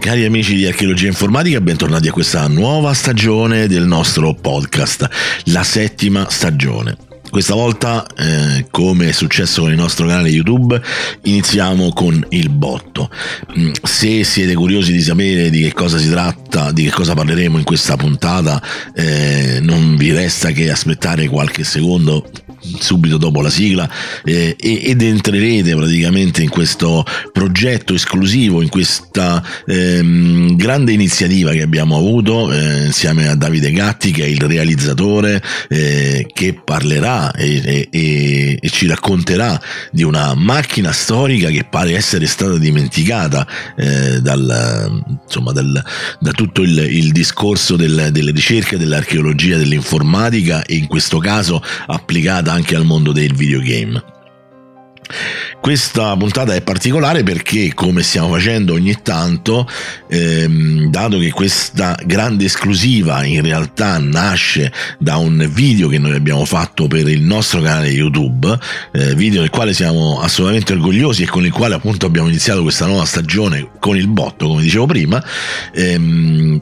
Cari amici di Archeologia Informatica, bentornati a questa nuova stagione del nostro podcast, la settima stagione. Questa volta, eh, come è successo con il nostro canale YouTube, iniziamo con il botto. Mm, se siete curiosi di sapere di che cosa si tratta, di che cosa parleremo in questa puntata, eh, non vi resta che aspettare qualche secondo subito dopo la sigla eh, ed entrerete praticamente in questo progetto esclusivo, in questa ehm, grande iniziativa che abbiamo avuto eh, insieme a Davide Gatti che è il realizzatore eh, che parlerà e, e, e, ci racconterà di una macchina storica che pare essere stata dimenticata eh, dal, insomma, dal, da tutto il, il discorso del, delle ricerche, dell'archeologia, dell'informatica e in questo caso applicata anche al mondo del videogame. Questa puntata è particolare perché, come stiamo facendo ogni tanto, ehm, dato che questa grande esclusiva in realtà nasce da un video che noi abbiamo fatto per il nostro canale YouTube, eh, video del quale siamo assolutamente orgogliosi e con il quale appunto abbiamo iniziato questa nuova stagione con il botto, come dicevo prima, ehm,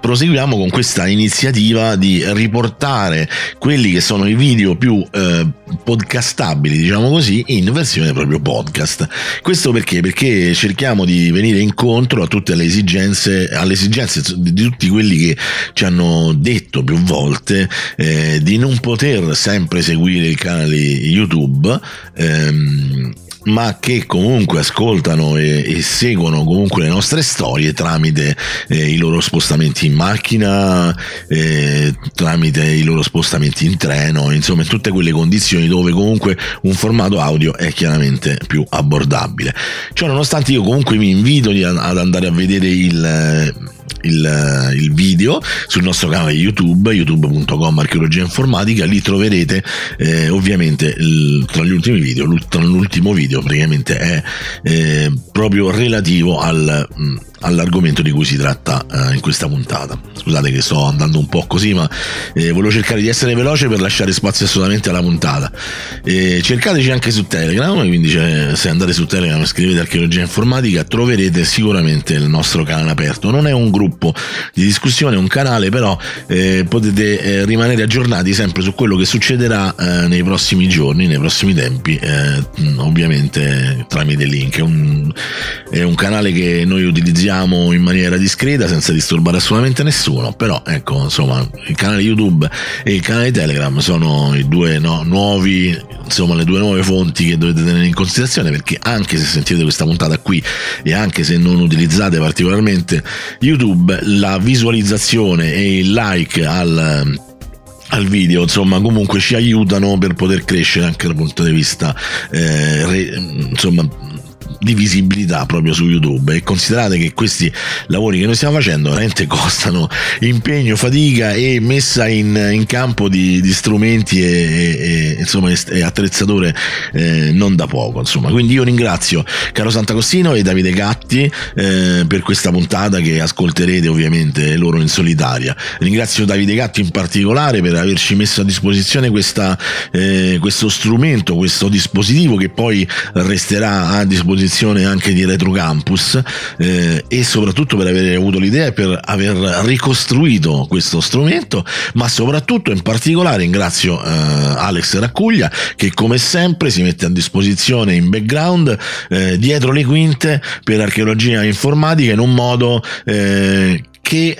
proseguiamo con questa iniziativa di riportare quelli che sono i video più eh, podcastabili, diciamo così, in versione proprio podcast. Questo perché? Perché cerchiamo di venire incontro a tutte le esigenze, alle esigenze di tutti quelli che ci hanno detto più volte eh, di non poter sempre seguire il canale YouTube. Ehm, ma che comunque ascoltano e, e, seguono comunque le nostre storie tramite eh, i loro spostamenti in macchina, eh, tramite i loro spostamenti in treno, insomma in tutte quelle condizioni dove comunque un formato audio è chiaramente più abbordabile. Ciò nonostante io comunque vi invito ad andare a vedere il il, il, video sul nostro canale YouTube, youtube.com archeologia informatica, lì troverete eh, ovviamente il, tra gli ultimi video, l'ultimo video praticamente è eh, proprio relativo al... All'argomento di cui si tratta eh, in questa puntata. Scusate che sto andando un po' così, ma eh, volevo cercare di essere veloce per lasciare spazio assolutamente alla puntata. Eh, cercateci anche su Telegram, quindi cioè, se andate su Telegram e scrivete archeologia informatica troverete sicuramente il nostro canale aperto. Non è un gruppo di discussione, è un canale, però eh, potete eh, rimanere aggiornati sempre su quello che succederà eh, nei prossimi giorni, nei prossimi tempi, ovviamente tramite link. È un, è un canale che noi utilizziamo usiamo in maniera discreta senza disturbare assolutamente nessuno però ecco insomma il canale youtube e il canale telegram sono i due no, nuovi insomma le due nuove fonti che dovete tenere in considerazione perché anche se sentite questa puntata qui e anche se non utilizzate particolarmente youtube la visualizzazione e il like al al video, insomma, comunque ci aiutano per poter crescere anche dal punto di vista eh, re, insomma di visibilità proprio su YouTube. E considerate che questi lavori che noi stiamo facendo veramente costano impegno, fatica e messa in, in campo di, di strumenti e, e, insomma, e attrezzature eh, non da poco insomma. Quindi io ringrazio Caro Sant'Agostino e Davide Gatti eh, per questa puntata che ascolterete ovviamente loro in solitaria. Ringrazio Davide Gatti in particolare per averci messo a disposizione questa, eh, questo strumento questo dispositivo che poi resterà a disposizione posizione anche di Retro Campus eh, e soprattutto per aver avuto l'idea e per aver ricostruito questo strumento, ma soprattutto in particolare ringrazio eh, Alex Raccuglia che come sempre si mette a disposizione in background eh, dietro le quinte per archeologia informatica in un modo eh, che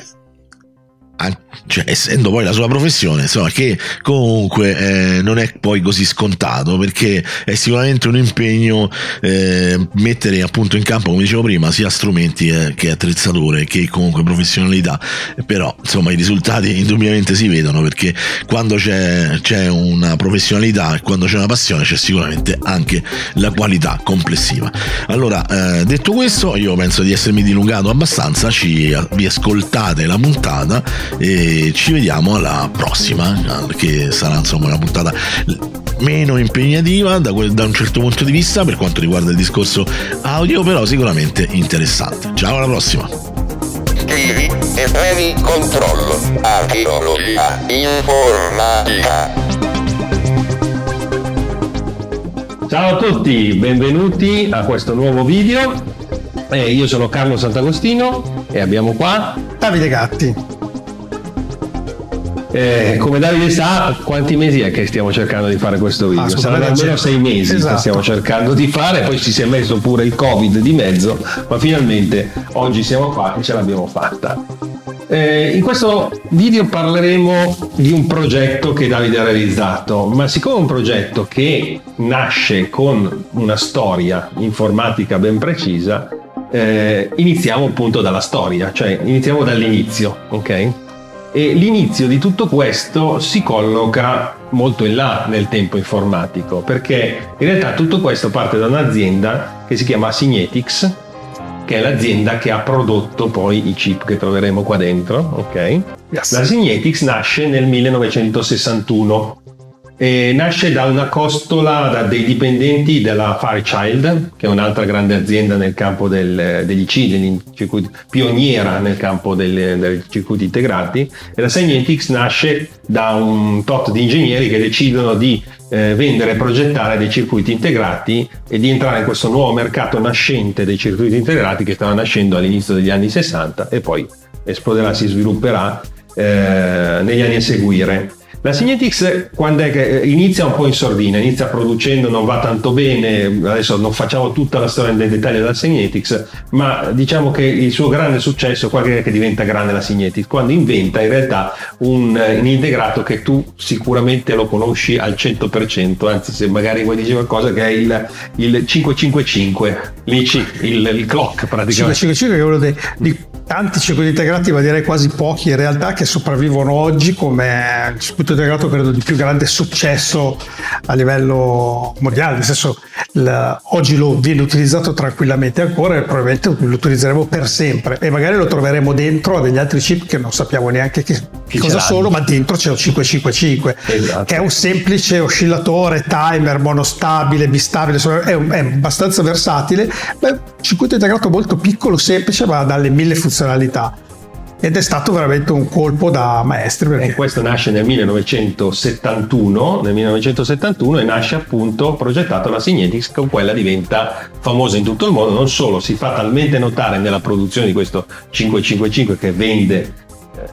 cioè, essendo poi la sua professione, insomma, che comunque eh, non è poi così scontato perché è sicuramente un impegno eh, mettere appunto in campo, come dicevo prima, sia strumenti eh, che attrezzature che comunque professionalità, però insomma i risultati indubbiamente si vedono perché quando c'è, c'è una professionalità e quando c'è una passione c'è sicuramente anche la qualità complessiva. Allora, eh, detto questo, io penso di essermi dilungato abbastanza, ci, vi ascoltate la puntata e ci vediamo alla prossima, che sarà insomma una puntata meno impegnativa da, da un certo punto di vista per quanto riguarda il discorso audio, però sicuramente interessante. Ciao alla prossima! Scrivi e premi controllo. Archeologia informatica. Ciao a tutti, benvenuti a questo nuovo video. Eh, io sono Carlo Sant'Agostino e abbiamo qua Davide Gatti. Eh, come Davide sa, quanti mesi è che stiamo cercando di fare questo video? Saranno almeno sei mesi esatto. che stiamo cercando di fare, poi ci si è messo pure il Covid di mezzo, ma finalmente oggi siamo qua e ce l'abbiamo fatta. Eh, in questo video parleremo di un progetto che Davide ha realizzato, ma siccome è un progetto che nasce con una storia informatica ben precisa, eh, iniziamo appunto dalla storia, cioè iniziamo dall'inizio, ok? E l'inizio di tutto questo si colloca molto in là nel tempo informatico, perché in realtà tutto questo parte da un'azienda che si chiama Signetics, che è l'azienda che ha prodotto poi i chip che troveremo qua dentro, ok? Yes. La Signetics nasce nel 1961 e nasce da una costola da dei dipendenti della Fairchild, che è un'altra grande azienda nel campo del, degli C, degli circuiti, pioniera nel campo dei circuiti integrati, e la Scientifics nasce da un tot di ingegneri che decidono di eh, vendere e progettare dei circuiti integrati e di entrare in questo nuovo mercato nascente dei circuiti integrati che stava nascendo all'inizio degli anni 60 e poi esploderà, si svilupperà eh, negli anni a seguire. La Signetics quando è che inizia un po' in sordina, inizia producendo, non va tanto bene, adesso non facciamo tutta la storia nel dettaglio della Signetics, ma diciamo che il suo grande successo è qualcosa che diventa grande la Signetics, quando inventa in realtà un, un, integrato che tu sicuramente lo conosci al 100%, anzi se magari vuoi dire qualcosa che è il, il 555, l'IC, il, il clock praticamente. 555 è uno dei, tanti circuiti integrati, ma direi quasi pochi in realtà, che sopravvivono oggi come il circuito integrato credo di più grande successo a livello mondiale, nel senso il, oggi lo viene utilizzato tranquillamente ancora e probabilmente lo utilizzeremo per sempre. E magari lo troveremo dentro a degli altri chip che non sappiamo neanche che, che cosa sono, ma dentro c'è un 555 esatto. che è un semplice oscillatore, timer, monostabile, bistabile, è, un, è abbastanza versatile, beh, circuito integrato molto piccolo, semplice, ma dalle mille funzioni funzionalità ed è stato veramente un colpo da maestri. Perché... E questo nasce nel 1971, nel 1971 e nasce appunto progettato la Signetics, con quella diventa famosa in tutto il mondo, non solo si fa talmente notare nella produzione di questo 555 che vende eh,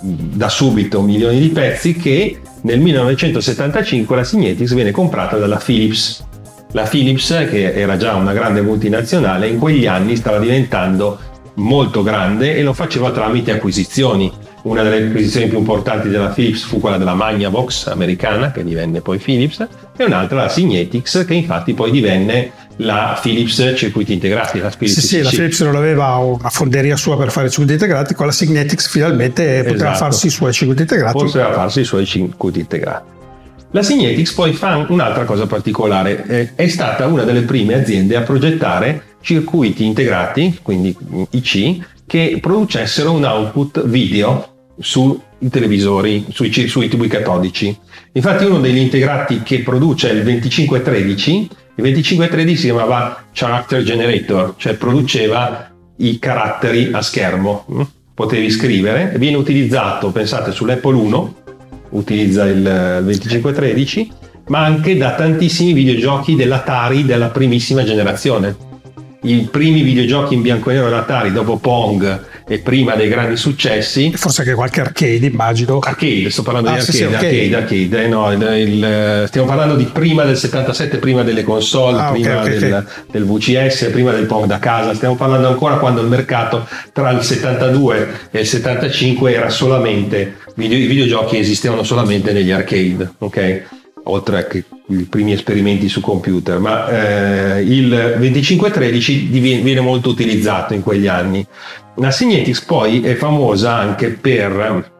da subito milioni di pezzi che nel 1975 la Signetics viene comprata dalla Philips. La Philips, che era già una grande multinazionale, in quegli anni stava diventando molto grande e lo faceva tramite acquisizioni. Una delle acquisizioni più importanti della Philips fu quella della Magnavox americana, che divenne poi Philips, e un'altra la Signetics, che infatti poi divenne la Philips circuiti integrati. La Philips sì, sì, la Philips non aveva una fonderia sua per fare circuiti integrati, con la Signetics finalmente poteva esatto. farsi i suoi circuiti integrati. Poteva farsi i suoi circuiti integrati. La Signetics poi fa un'altra cosa particolare, è stata una delle prime aziende a progettare circuiti integrati, quindi IC, che producessero un output video sui televisori, sui, sui tubi catodici. Infatti uno degli integrati che produce il 2513, il 2513 si chiamava Character Generator, cioè produceva i caratteri a schermo. Mm? Potevi scrivere, viene utilizzato, pensate, sull'Apple 1, utilizza il 2513, ma anche da tantissimi videogiochi dell'Atari della primissima generazione i primi videogiochi in bianco e nero dell'Atari dopo Pong e prima dei grandi successi. Forse anche qualche arcade, immagino. Arcade, sto parlando ah, di arcade, sì, sì, arcade, arcade, arcade eh, no, il, il, stiamo parlando di prima del 77, prima delle console, ah, prima okay, okay, del, okay. del, VCS, prima del Pong da casa, stiamo parlando ancora quando il mercato tra il 72 e il 75 era solamente, video, i videogiochi esistevano solamente negli arcade, ok? Oltre che i primi esperimenti su computer, ma eh, il 2513 viene molto utilizzato in quegli anni. La Signetics poi è famosa anche per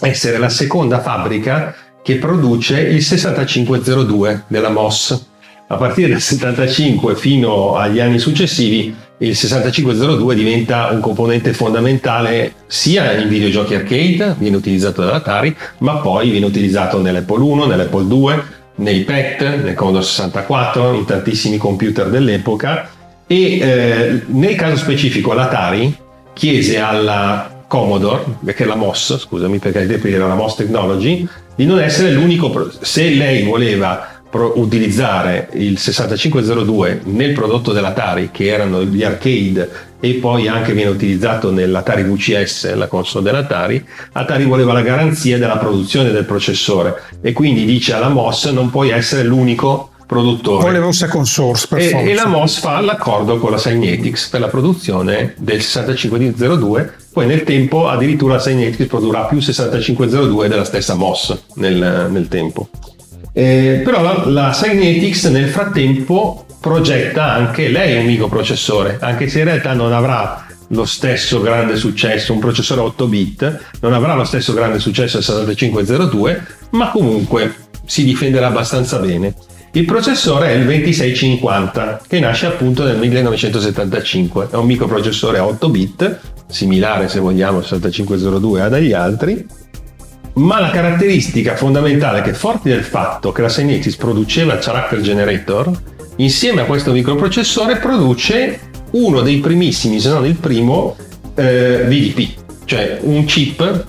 essere la seconda fabbrica che produce il 6502 della MOS. A partire dal 75 fino agli anni successivi il 6502 diventa un componente fondamentale sia in videogiochi arcade, viene utilizzato dall'Atari, ma poi viene utilizzato nell'Apple 1, nell'Apple 2, nei PET, nel Commodore 64, in tantissimi computer dell'epoca. E eh, nel caso specifico l'Atari chiese alla Commodore, è la MOS, scusami perché ai tempi era la MOS Technology, di non essere l'unico, se lei voleva utilizzare il 6502 nel prodotto dell'Atari che erano gli arcade e poi anche viene utilizzato nell'Atari VCS, la console dell'Atari, Atari voleva la garanzia della produzione del processore e quindi dice alla MOS non puoi essere l'unico produttore. Voleva un second source per e, forza. E la MOS fa l'accordo con la Cynetics per la produzione del 6502, poi nel tempo addirittura la Cynetics produrrà più 6502 della stessa MOS nel, nel tempo. Eh, però la, Cynetics nel frattempo progetta anche lei un microprocessore, anche se in realtà non avrà lo stesso grande successo, un processore 8 bit, non avrà lo stesso grande successo del 7502, ma comunque si difenderà abbastanza bene. Il processore è il 2650, che nasce appunto nel 1975, è un microprocessore 8 bit, similare se vogliamo al 7502 a degli altri, ma la caratteristica fondamentale che forti del fatto che la Synetis produceva il character generator, insieme a questo microprocessore produce uno dei primissimi, se non il primo, eh, VDP, cioè un chip,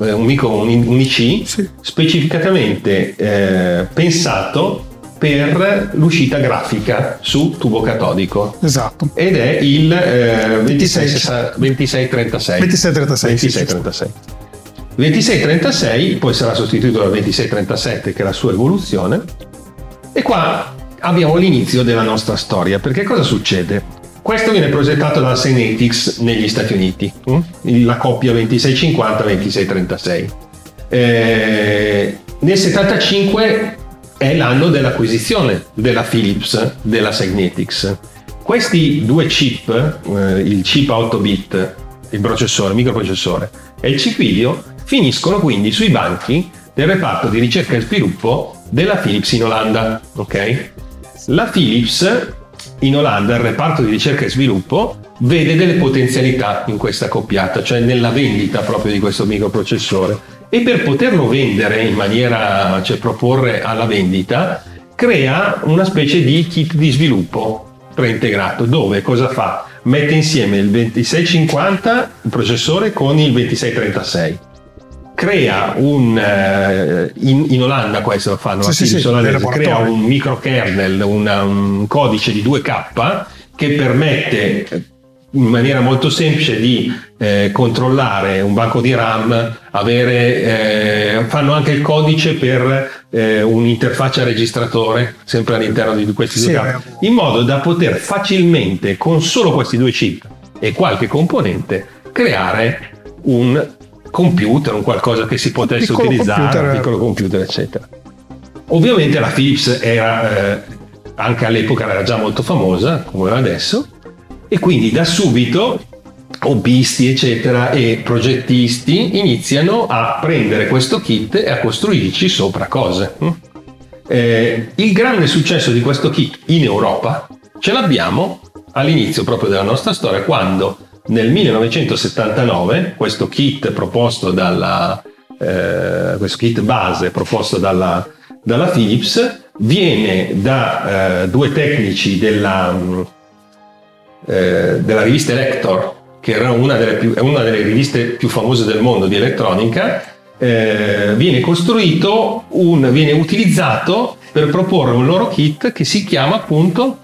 eh, un, micro, un, un IC, sì. specificatamente eh, pensato per l'uscita grafica su tubo catodico. Esatto. Ed è il eh, 26, 2636. 2636. 2636. 2636 poi sarà sostituito dal 2637 che è la sua evoluzione e qua abbiamo l'inizio della nostra storia perché cosa succede? Questo viene progettato dalla Synetics negli Stati Uniti, hm? la coppia 2650-2636. Eh, nel 75 è l'anno dell'acquisizione della Philips della Synetics. Questi due chip, eh, il chip 8 bit, il processore, il microprocessore e il chip video, finiscono quindi sui banchi del reparto di ricerca e sviluppo della Philips in Olanda. Okay? La Philips in Olanda, il reparto di ricerca e sviluppo, vede delle potenzialità in questa coppiata, cioè nella vendita proprio di questo microprocessore. E per poterlo vendere in maniera, cioè proporre alla vendita, crea una specie di kit di sviluppo preintegrato, dove cosa fa? Mette insieme il 2650, il processore, con il 2636 crea un eh, in, in, Olanda questo lo fanno sì, sì, sì, crea un microkernel un codice di 2K che permette in maniera molto semplice di eh, controllare un banco di RAM, avere, eh, fanno anche il codice per eh, un'interfaccia registratore, sempre all'interno di questi due capi, in modo da poter facilmente, con solo questi due chip e qualche componente, creare un computer, un qualcosa che si potesse piccolo utilizzare, computer. un piccolo computer, eccetera. Ovviamente la Philips era, eh, anche all'epoca era già molto famosa, come adesso, e quindi da subito hobbisti, eccetera, e progettisti iniziano a prendere questo kit e a costruirci sopra cose. Eh, il grande successo di questo kit in Europa ce l'abbiamo all'inizio proprio della nostra storia, quando nel 1979 questo kit proposto dalla eh, questo kit base proposto dalla, dalla Philips viene da eh, due tecnici della, eh, della rivista Elector che era una delle, più, una delle, riviste più famose del mondo di elettronica eh, viene costruito un, viene utilizzato per proporre un loro kit che si chiama appunto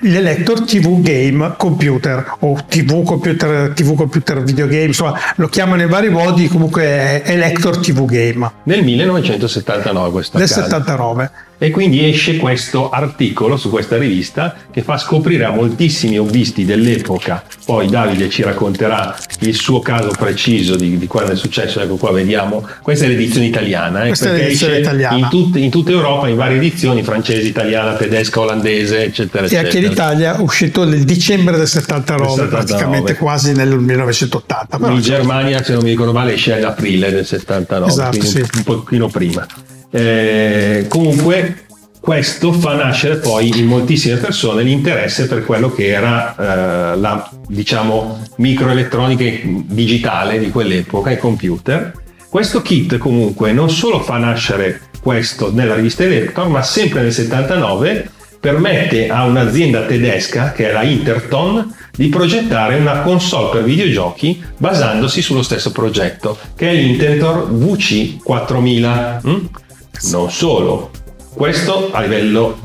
l'Elector TV Game Computer o TV Computer, TV Computer Videogame, insomma lo chiamano in vari modi, comunque è Elector TV Game. Nel 1979 questo Nel 79. E quindi esce questo articolo su questa rivista che fa scoprire a moltissimi hobbisti dell'epoca, poi Davide ci racconterà il suo caso preciso di, di quando è successo, ecco qua vediamo, questa è l'edizione italiana, eh, questa è l'edizione italiana. In, tut, in, tutta Europa in varie edizioni, francese, italiana, tedesca, olandese, eccetera. E anche in Italia è uscito nel dicembre del 79, 79. praticamente quasi nel 1980. in Germania, se non mi ricordo male, esce ad aprile del 79, esatto, sì. un pochino prima. Eh, comunque questo fa nascere poi in moltissime persone l'interesse per quello che era eh, la diciamo microelettronica digitale di quell'epoca, i computer. Questo kit comunque non solo fa nascere questo nella rivista Electron, ma sempre nel 79 permette a un'azienda tedesca che è la Interton di progettare una console per videogiochi basandosi sullo stesso progetto, che è l'Intentor VC 4000. Mm? Non solo, questo a livello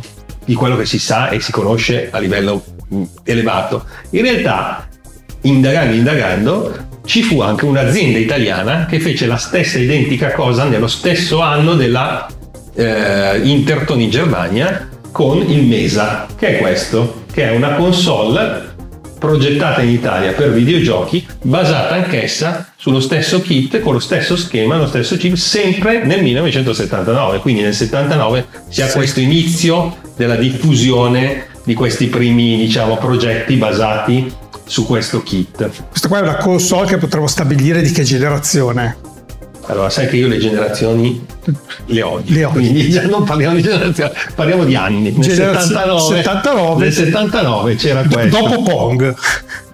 di quello che si sa e si conosce a livello mm, elevato. In realtà, indagando, indagando, ci fu anche un'azienda italiana che fece la stessa identica cosa nello stesso anno della eh, Interton in Germania con il Mesa, che è questo, che è una console progettata in Italia per videogiochi, basata anch'essa sullo stesso kit, con lo stesso schema, lo stesso chip, sempre nel 1979. Quindi nel 79 si ha questo inizio della diffusione di questi primi diciamo, progetti basati su questo kit. Questa qua è una console che potremmo stabilire di che generazione. Allora, sai che io le generazioni le odio. Le odio. Quindi non parliamo di generazioni, parliamo di anni. Nel 79, 79, nel 79 c'era questo. Dopo Pong.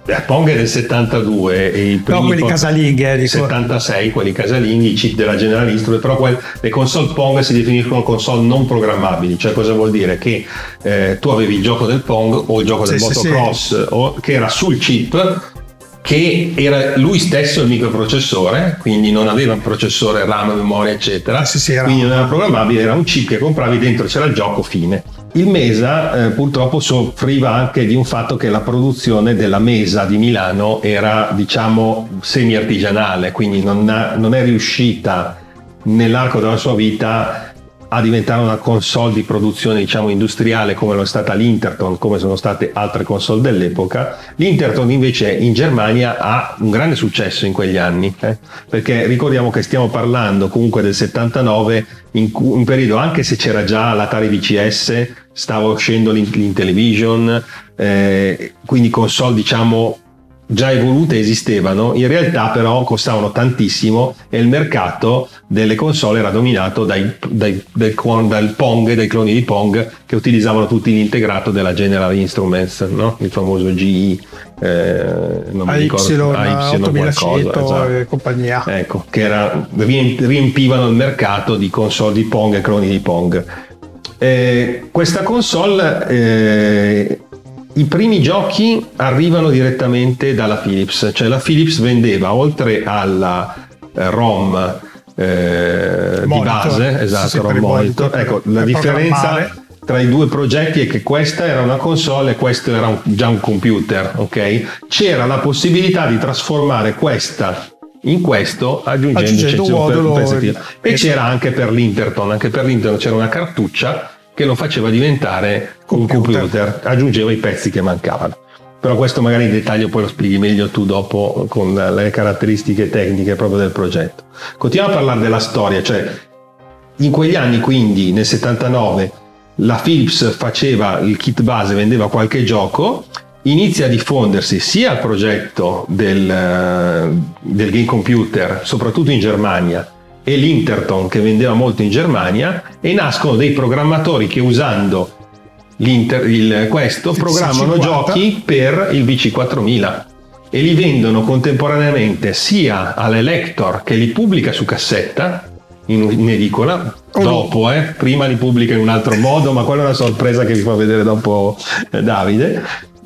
Eh, Pong è del 72 e i primi no, quelli casalinghi eh, dico. 76 quelli casalinghi i chip della General Instrument però quel, le console Pong si definiscono console non programmabili cioè cosa vuol dire che eh, tu avevi il gioco del Pong o il gioco del sì, motocross sì. O, che era sul chip che era lui stesso il microprocessore, quindi non aveva un processore RAM, memoria, eccetera, sì, sì, quindi non era programmabile, era un chip che compravi dentro c'era il gioco fine. Il Mesa eh, purtroppo soffriva anche di un fatto che la produzione della Mesa di Milano era diciamo semi-artigianale, quindi non, ha, non è riuscita nell'arco della sua vita a diventare una console di produzione diciamo industriale come lo è stata l'Interton, come sono state altre console dell'epoca. L'Interton invece in Germania ha un grande successo in quegli anni, eh? perché ricordiamo che stiamo parlando comunque del 79, in un periodo anche se c'era già l'Atari VCS, stava uscendo l'Intellivision, eh, quindi console diciamo già evolute esistevano, in realtà però costavano tantissimo e il mercato delle console era dominato dai, dai, dal, dal Pong, dai cloni di Pong che utilizzavano tutti l'integrato della General Instruments, no? il famoso GE, eh, non mi ricordo, AY qualcosa, esatto. e compagnia. Ecco, che era, riempivano il mercato di console di Pong e cloni di Pong. Eh, questa console eh, i primi giochi arrivano direttamente dalla Philips, cioè la Philips vendeva oltre alla eh, ROM eh, di base, esatto, ROM monitor, ecco, la differenza tra i due progetti è che questa era una console e questo era un, già un computer, ok? C'era la possibilità di trasformare questa in questo aggiungendo un modulo e, e c'era anche per l'Interton, anche per l'Interton c'era una cartuccia che lo faceva diventare computer. un computer, aggiungeva i pezzi che mancavano. Però questo magari in dettaglio poi lo spieghi meglio tu dopo con le caratteristiche tecniche proprio del progetto. Continuiamo a parlare della storia, cioè in quegli anni quindi nel 79 la Philips faceva il kit base, vendeva qualche gioco, inizia a diffondersi sia il progetto del, del game computer, soprattutto in Germania, e l'Interton che vendeva molto in Germania e nascono dei programmatori che usando il, questo programmano giochi per il VC4000 e li vendono contemporaneamente sia all'Elector che li pubblica su cassetta in, in edicola oh. dopo, eh, prima li pubblica in un altro modo, ma quella è una sorpresa che vi fa vedere dopo eh, Davide,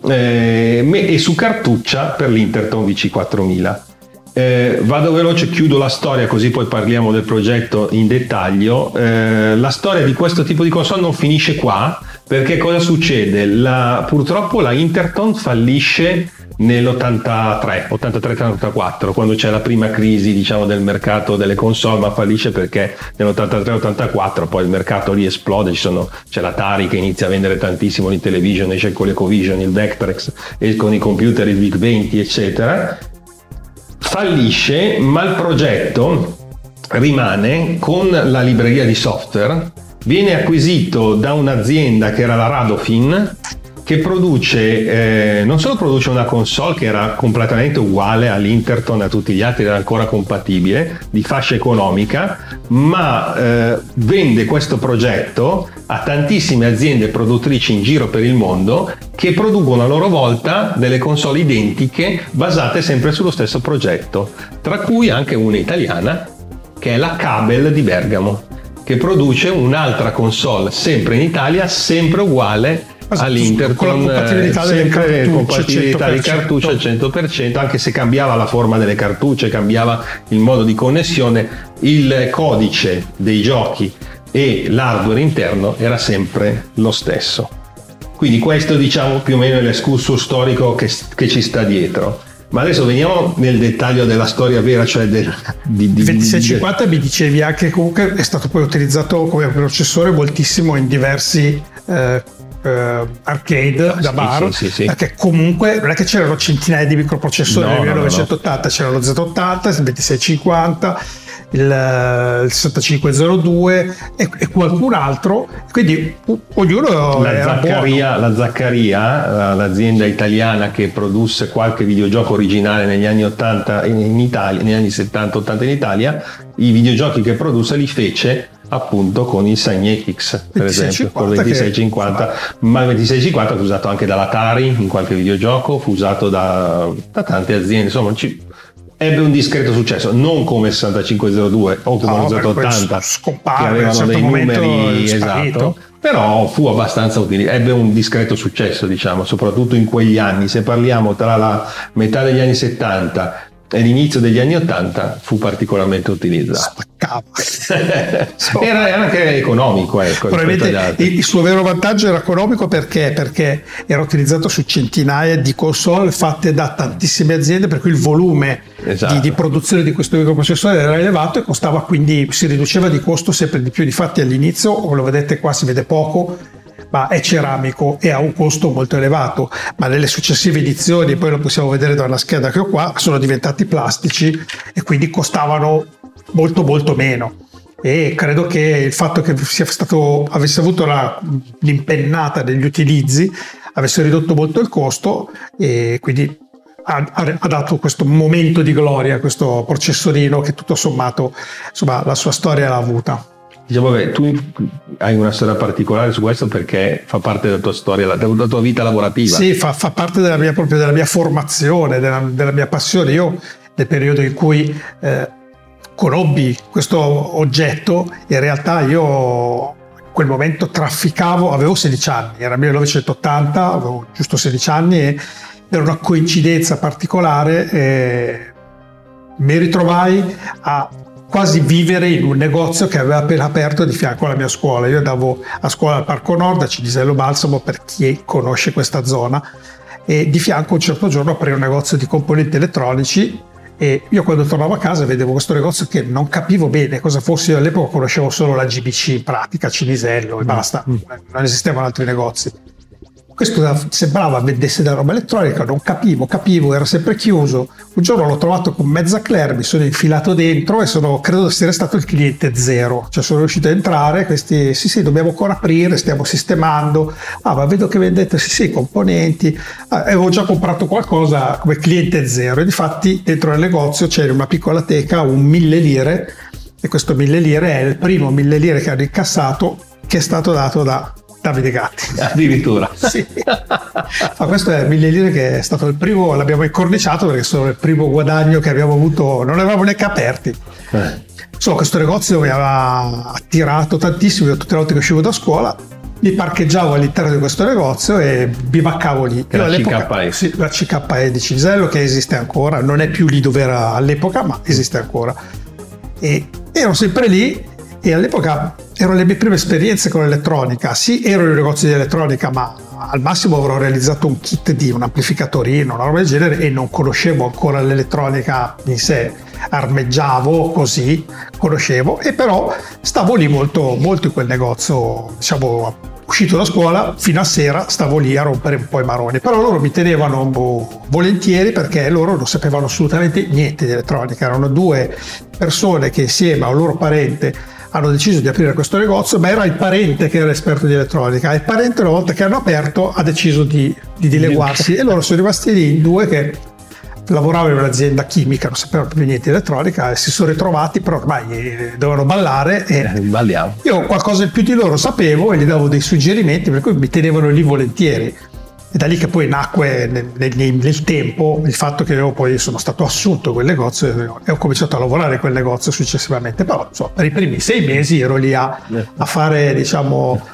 eh, e su cartuccia per l'Interton VC4000 Eh, vado veloce, chiudo la storia così poi parliamo del progetto in dettaglio. Eh, la storia di questo tipo di console non finisce qua perché cosa succede? La, purtroppo la Interton fallisce nell'83, 83-84, quando c'è la prima crisi diciamo, del mercato delle console, ma fallisce perché nell'83-84 poi il mercato lì esplode, sono, c'è l'Atari che inizia a vendere tantissimo l'Intellivision, esce con l'Ecovision, il Vectrex, con i computer, il VIC 20, eccetera. Fallisce, ma il progetto rimane con la libreria di software, viene acquisito da un'azienda che era la Radofin, che produce, eh, non solo produce una console che era completamente uguale all'Interton a tutti gli altri, era ancora compatibile, di fascia economica, ma eh, vende questo progetto a tantissime aziende produttrici in giro per il mondo che producono a loro volta delle console identiche basate sempre sullo stesso progetto, tra cui anche una italiana che è la Cabel di Bergamo che produce un'altra console sempre in Italia, sempre uguale all'Inter con, la compatibilità, eh, cartucce, compatibilità di cartucce al 100%, anche se cambiava la forma delle cartucce, cambiava il modo di connessione, il codice dei giochi e l'hardware interno era sempre lo stesso. Quindi questo diciamo più o meno è l'escurso storico che, che ci sta dietro. Ma adesso veniamo nel dettaglio della storia vera, cioè del di, di, 2650 mi dicevi anche comunque è stato poi utilizzato come processore moltissimo in diversi eh, eh, arcade da bar sì, sì, sì, perché comunque non è che c'erano centinaia di microprocessori no, nel 1980 no, no. c'era lo Z80 il 2650 il, il 6502 e, e, qualcun altro. Quindi ognuno la Zaccaria, la Zaccaria l'azienda italiana che produsse qualche videogioco originale negli anni 80 in, in Italia negli anni 70-80 in Italia i videogiochi che produsse li fece appunto con il Sign X per esempio con il 2650 che... ma il 2650 fu usato anche dall'Atari in qualche videogioco fu usato da, da tante aziende insomma ci, ebbe un discreto successo non come il 6502 o come no, il 80 che avevano certo dei numeri esatto però fu abbastanza utile, ebbe un discreto successo, diciamo, soprattutto in quegli anni. Se parliamo tra la metà degli anni 70 e l'inizio degli anni 80 fu particolarmente utilizzato. era, era, anche economico, ecco, Probabilmente il, il suo vero vantaggio era economico perché? perché era utilizzato su centinaia di console fatte da tantissime aziende, per cui il volume esatto. di, di, produzione di questo microprocessore era elevato e costava quindi si riduceva di costo sempre di più. Difatti all'inizio, come lo vedete qua, si vede poco ma è ceramico e ha un costo molto elevato, ma nelle successive edizioni, poi lo possiamo vedere da una scheda che ho qua, sono diventati plastici e quindi costavano molto molto meno e credo che il fatto che stato, avesse avuto la, l'impennata degli utilizzi avesse ridotto molto il costo e quindi ha, ha, dato questo momento di gloria a questo processorino che tutto sommato insomma, la sua storia l'ha avuta. Diciamo che tu hai una storia particolare su questo perché fa parte della tua storia, della tua vita lavorativa. Sì, fa, fa parte della mia, proprio della mia formazione, della, della, mia passione. Io nel periodo in cui eh, conobbi questo oggetto, in realtà io in quel momento trafficavo, avevo 16 anni, era 1980, avevo giusto 16 anni e per una coincidenza particolare eh, mi ritrovai a quasi vivere in un negozio che aveva appena aperto di fianco alla mia scuola. Io andavo a scuola al Parco Nord, a Cinisello Balsamo, per chi conosce questa zona, e di fianco un certo giorno aprì un negozio di componenti elettronici e io quando tornavo a casa vedevo questo negozio che non capivo bene cosa fosse, io all'epoca conoscevo solo la GBC in pratica, Cinisello e basta, mm. non esistevano altri negozi questo sembrava vendesse della roba elettronica, non capivo, capivo, era sempre chiuso. Un giorno l'ho trovato con mezza Claire, mi sono infilato dentro e sono, credo di essere stato il cliente zero. Cioè sono riuscito a entrare, questi, sì sì, dobbiamo ancora aprire, stiamo sistemando. Ah, ma vedo che vendete, sì sì, componenti. Ah, avevo già comprato qualcosa come cliente zero e difatti dentro nel negozio c'era una piccola teca, un mille lire, e questo mille lire è il primo mille lire che hanno incassato che è stato dato da Davide Gatti. Addirittura. sì. Ma questo è mille lire che è stato il primo, l'abbiamo incorniciato perché sono il primo guadagno che abbiamo avuto, non avevamo neanche aperti. Eh. Insomma, questo negozio mi aveva attirato tantissimo, io tutte le volte che uscivo da scuola mi parcheggiavo all'interno di questo negozio e bivaccavo lì. La CKE. Sì, la CKE di Cisello che esiste ancora, non è più lì dove era all'epoca, ma esiste ancora. E ero sempre lì e all'epoca erano le mie prime esperienze con l'elettronica. Sì, ero in un negozio di elettronica, ma al massimo avrò realizzato un kit di un amplificatorino, una roba del genere e non conoscevo ancora l'elettronica in sé. Armeggiavo così, conoscevo e però stavo lì molto, molto in quel negozio, diciamo uscito da scuola fino a sera stavo lì a rompere un po' i maroni però loro mi tenevano volentieri perché loro non sapevano assolutamente niente di elettronica erano due persone che insieme a un loro parente hanno deciso di aprire questo negozio, ma era il parente che era esperto di elettronica. Il parente, una volta che hanno aperto, ha deciso di, di dileguarsi e loro sono rimasti lì in due che lavoravano in un'azienda chimica, non sapevano più niente di elettronica e si sono ritrovati, però ormai eh, dovevano ballare e eh, Balliamo. io qualcosa in più di loro sapevo e gli davo dei suggerimenti, per cui mi tenevano lì volentieri. È da lì che poi nacque nel, nel, nel, tempo il fatto che io poi sono stato assunto quel negozio e ho cominciato a lavorare quel negozio successivamente. Però insomma, per i primi sei mesi ero lì a, a fare, diciamo,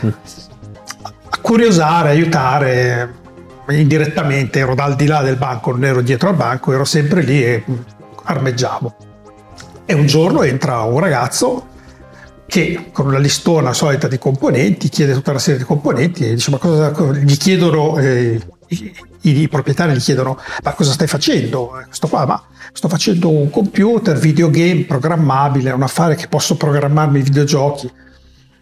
a curiosare, aiutare indirettamente, ero dal di là del banco, non ero dietro al banco, ero sempre lì e armeggiavo. E un giorno entra un ragazzo che con una listona solita di componenti chiede tutta una serie di componenti e dice ma cosa gli chiedono eh, i, i, proprietari gli chiedono ma cosa stai facendo? Questo qua ma sto facendo un computer videogame programmabile un affare che posso programmarmi i videogiochi.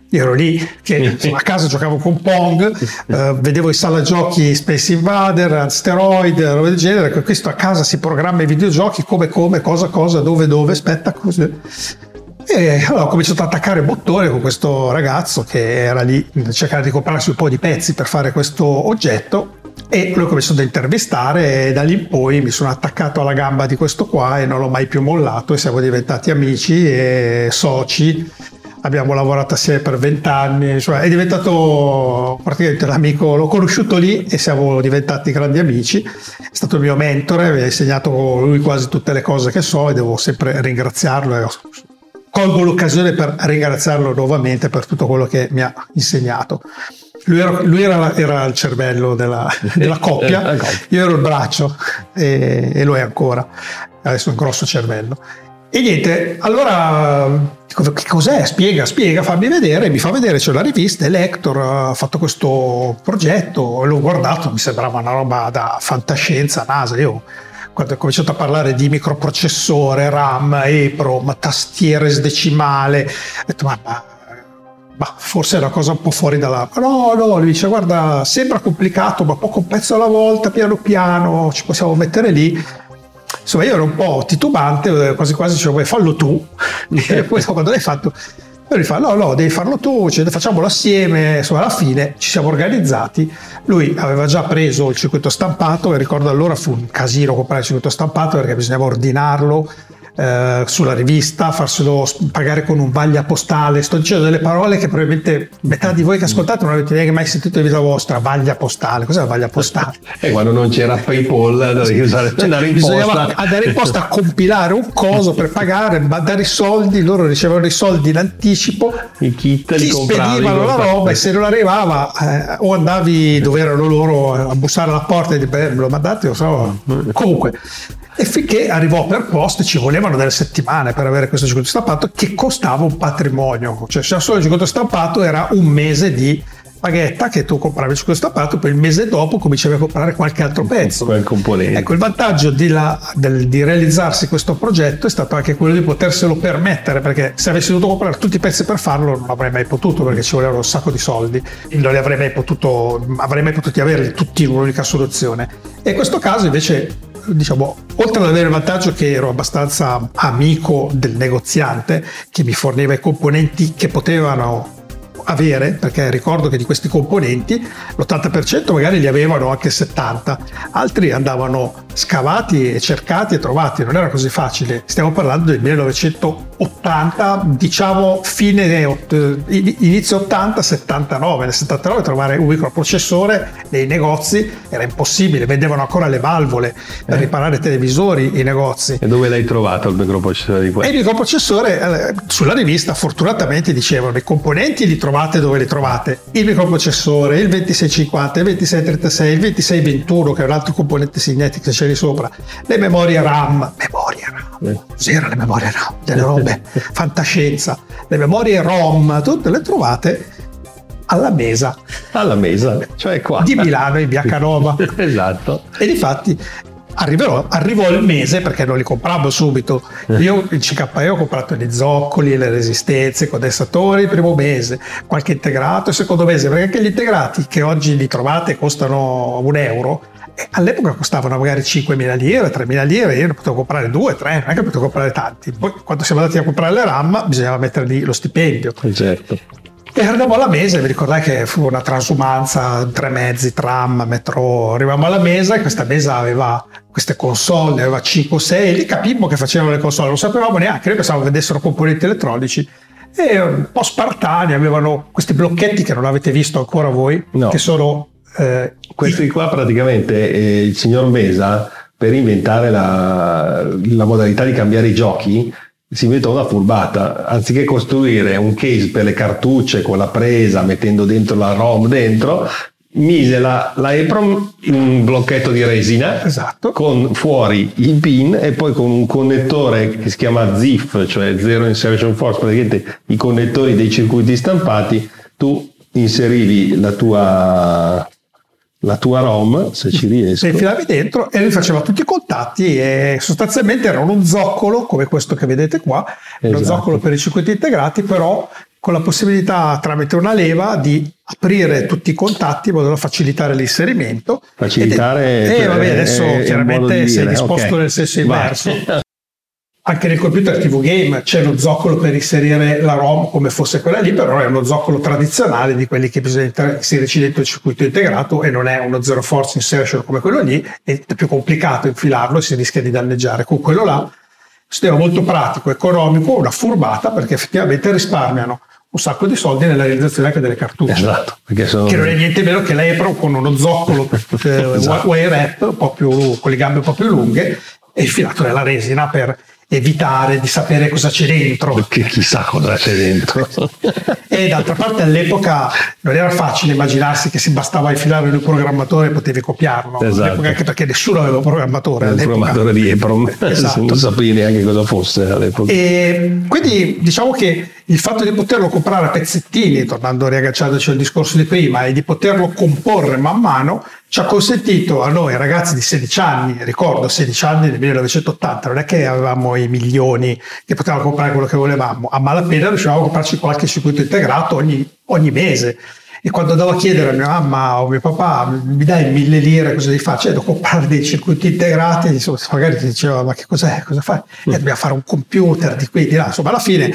Io ero lì che insomma, a casa giocavo con Pong eh, vedevo in sala giochi Space Invader Asteroid roba del genere questo a casa si programma i videogiochi come come cosa cosa dove dove aspetta così e ho cominciato ad attaccare bottone con questo ragazzo che era lì a cercare di comprarsi un po' di pezzi per fare questo oggetto e l'ho cominciato ad intervistare e da lì in poi mi sono attaccato alla gamba di questo qua e non l'ho mai più mollato e siamo diventati amici e soci. Abbiamo lavorato assieme per vent'anni, cioè è diventato praticamente l'amico, l'ho conosciuto lì e siamo diventati grandi amici. È stato il mio mentore, mi ha insegnato lui quasi tutte le cose che so e devo sempre ringraziarlo colgo l'occasione per ringraziarlo nuovamente per tutto quello che mi ha insegnato. Lui era, lui era, era il cervello della, della coppia, io ero il braccio e, e lo è ancora, adesso è un grosso cervello. E niente, allora che cos'è? Spiega, spiega, fammi vedere, mi fa vedere, c'è la rivista, Elector ha fatto questo progetto, l'ho guardato, mi sembrava una roba da fantascienza, NASA, io quando ho cominciato a parlare di microprocessore, RAM, EPROM, tastiere decimale, ho detto ma, ma, ma, forse è una cosa un po' fuori dalla... No, no, lui dice guarda, sembra complicato, ma poco pezzo alla volta, piano piano, ci possiamo mettere lì. Insomma, io ero un po' titubante, quasi quasi dicevo, fallo tu. e poi quando l'hai fatto lui fa: No, no, devi farlo tu, cioè, facciamolo assieme. Insomma, alla fine ci siamo organizzati. Lui aveva già preso il circuito stampato e ricordo allora fu un casino comprare il circuito stampato perché bisognava ordinarlo eh, sulla rivista, farselo pagare con un vaglia postale. Sto dicendo delle parole che probabilmente metà di voi che ascoltate non avete neanche mai sentito in vita vostra. Vaglia postale, cos'è la vaglia postale? E quando non c'era PayPal dovevi usare cioè, andare in posta. andare in posta a compilare un coso per pagare, mandare i soldi, loro ricevevano i soldi in anticipo, i kit ti spedivano la roba e se non arrivava eh, o andavi dove erano loro a bussare alla porta e di beh, me lo mandate, lo so. Comunque e finché arrivò per post ci volevano delle settimane per avere questo circuito stampato che costava un patrimonio, cioè se solo il circuito stampato era un mese di paghetta che tu compravi il circuito stampato, poi il mese dopo cominciavi a comprare qualche altro pezzo. Quel componente. Ecco, il vantaggio di, la, del, di, realizzarsi questo progetto è stato anche quello di poterselo permettere, perché se avessi dovuto comprare tutti i pezzi per farlo non avrei mai potuto, perché ci volevano un sacco di soldi, non li avrei mai potuto, avrei mai potuti averli tutti in un'unica soluzione. E in questo caso invece diciamo, oltre ad avere il vantaggio che ero abbastanza amico del negoziante che mi forniva i componenti che potevano avere, perché ricordo che di questi componenti l'80% magari li avevano anche 70, altri andavano scavati e cercati e trovati, non era così facile. Stiamo parlando del 1980, diciamo fine inizio 80, 79. Nel 79 trovare un microprocessore nei negozi era impossibile, vendevano ancora le valvole per eh. riparare televisori i negozi. E dove l'hai trovato il microprocessore di questo? E il microprocessore eh, sulla rivista fortunatamente dicevano i componenti li trovate dove li trovate. Il microprocessore, il 2650, il 2636, il 2621 che è un altro componente Signetic lì sopra, le memorie RAM, memorie RAM, eh. cos'era le memorie RAM? Delle robe, fantascienza, le memorie ROM, tutte le trovate alla mesa. Alla mesa, cioè qua. Di Milano in via Canova. esatto. E difatti arriverò, arrivò il mese perché non li compravo subito. Eh. Io in CKE ho comprato gli zoccoli, le resistenze, i condensatori il primo mese, qualche integrato il secondo mese, perché anche gli integrati che oggi li trovate costano un euro, all'epoca costavano magari 5.000 lire, 3.000 lire, io ne potevo comprare due, tre, non è che potevo comprare tanti. Poi quando siamo andati a comprare le RAM bisognava mettere lì lo stipendio. Certo. E arriviamo alla mesa, mi ricordai che fu una transumanza, tre mezzi, tram, metro. Arriviamo alla mesa e questa mesa aveva queste console, aveva 5 o 6, lì capimmo che facevano le console, non sapevamo neanche, noi pensavamo vendessero componenti elettronici. E un po' spartani, avevano questi blocchetti che non avete visto ancora voi, no. che sono eh, Questi qua praticamente eh, il signor Mesa per inventare la, la, modalità di cambiare i giochi si inventò una furbata, anziché costruire un case per le cartucce con la presa mettendo dentro la ROM dentro, mise la, la EPROM in un blocchetto di resina esatto. con fuori il pin e poi con un connettore che si chiama ZIF, cioè Zero Insertion Force, praticamente i connettori dei circuiti stampati, tu inserivi la tua la tua ROM, se ci riesco. Se infilavi dentro e lui faceva tutti i contatti e sostanzialmente era uno zoccolo come questo che vedete qua, esatto. uno zoccolo per i circuiti integrati, però con la possibilità tramite una leva di aprire tutti i contatti in modo da facilitare l'inserimento. Facilitare? E eh, vabbè, adesso chiaramente si è disposto okay. nel senso inverso. Anche nel computer TV game c'è lo zoccolo per inserire la ROM come fosse quella lì, però è uno zoccolo tradizionale di quelli che bisogna inserirci dentro il circuito integrato e non è uno zero force insertion come quello lì, è più complicato infilarlo e si rischia di danneggiare. Con quello là, un sistema molto pratico, economico, una furbata perché effettivamente risparmiano un sacco di soldi nella realizzazione anche delle cartucce. Esatto, sono... che non è niente meno che l'Epro con uno zoccolo eh, esatto. wire wrap un po' più, con le gambe un po' più lunghe e infilato nella resina per evitare di sapere cosa c'è dentro. Perché chissà cosa c'è dentro. e d'altra parte all'epoca non era facile immaginarsi che si bastava infilare in un programmatore e potevi copiarlo. Esatto. Anche perché nessuno aveva un programmatore. Un programmatore di EPROM, esatto. non sapevi neanche cosa fosse all'epoca. E quindi diciamo che il fatto di poterlo comprare a pezzettini, tornando a riagganciarci al discorso di prima, e di poterlo comporre man mano, ci ha consentito a noi ragazzi di 16 anni, ricordo 16 anni nel 1980, non è che avevamo i milioni che potevamo comprare quello che volevamo, a malapena riuscivamo a comprarci qualche circuito integrato ogni, ogni mese. E quando andavo a chiedere a mia mamma o mio papà, mi dai mille lire, cosa devi fare? Cioè, devo comprare dei circuiti integrati, insomma, magari ti diceva, ma che cos'è? Cosa fai? E eh, dobbiamo fare un computer di qui, di là. Insomma, alla fine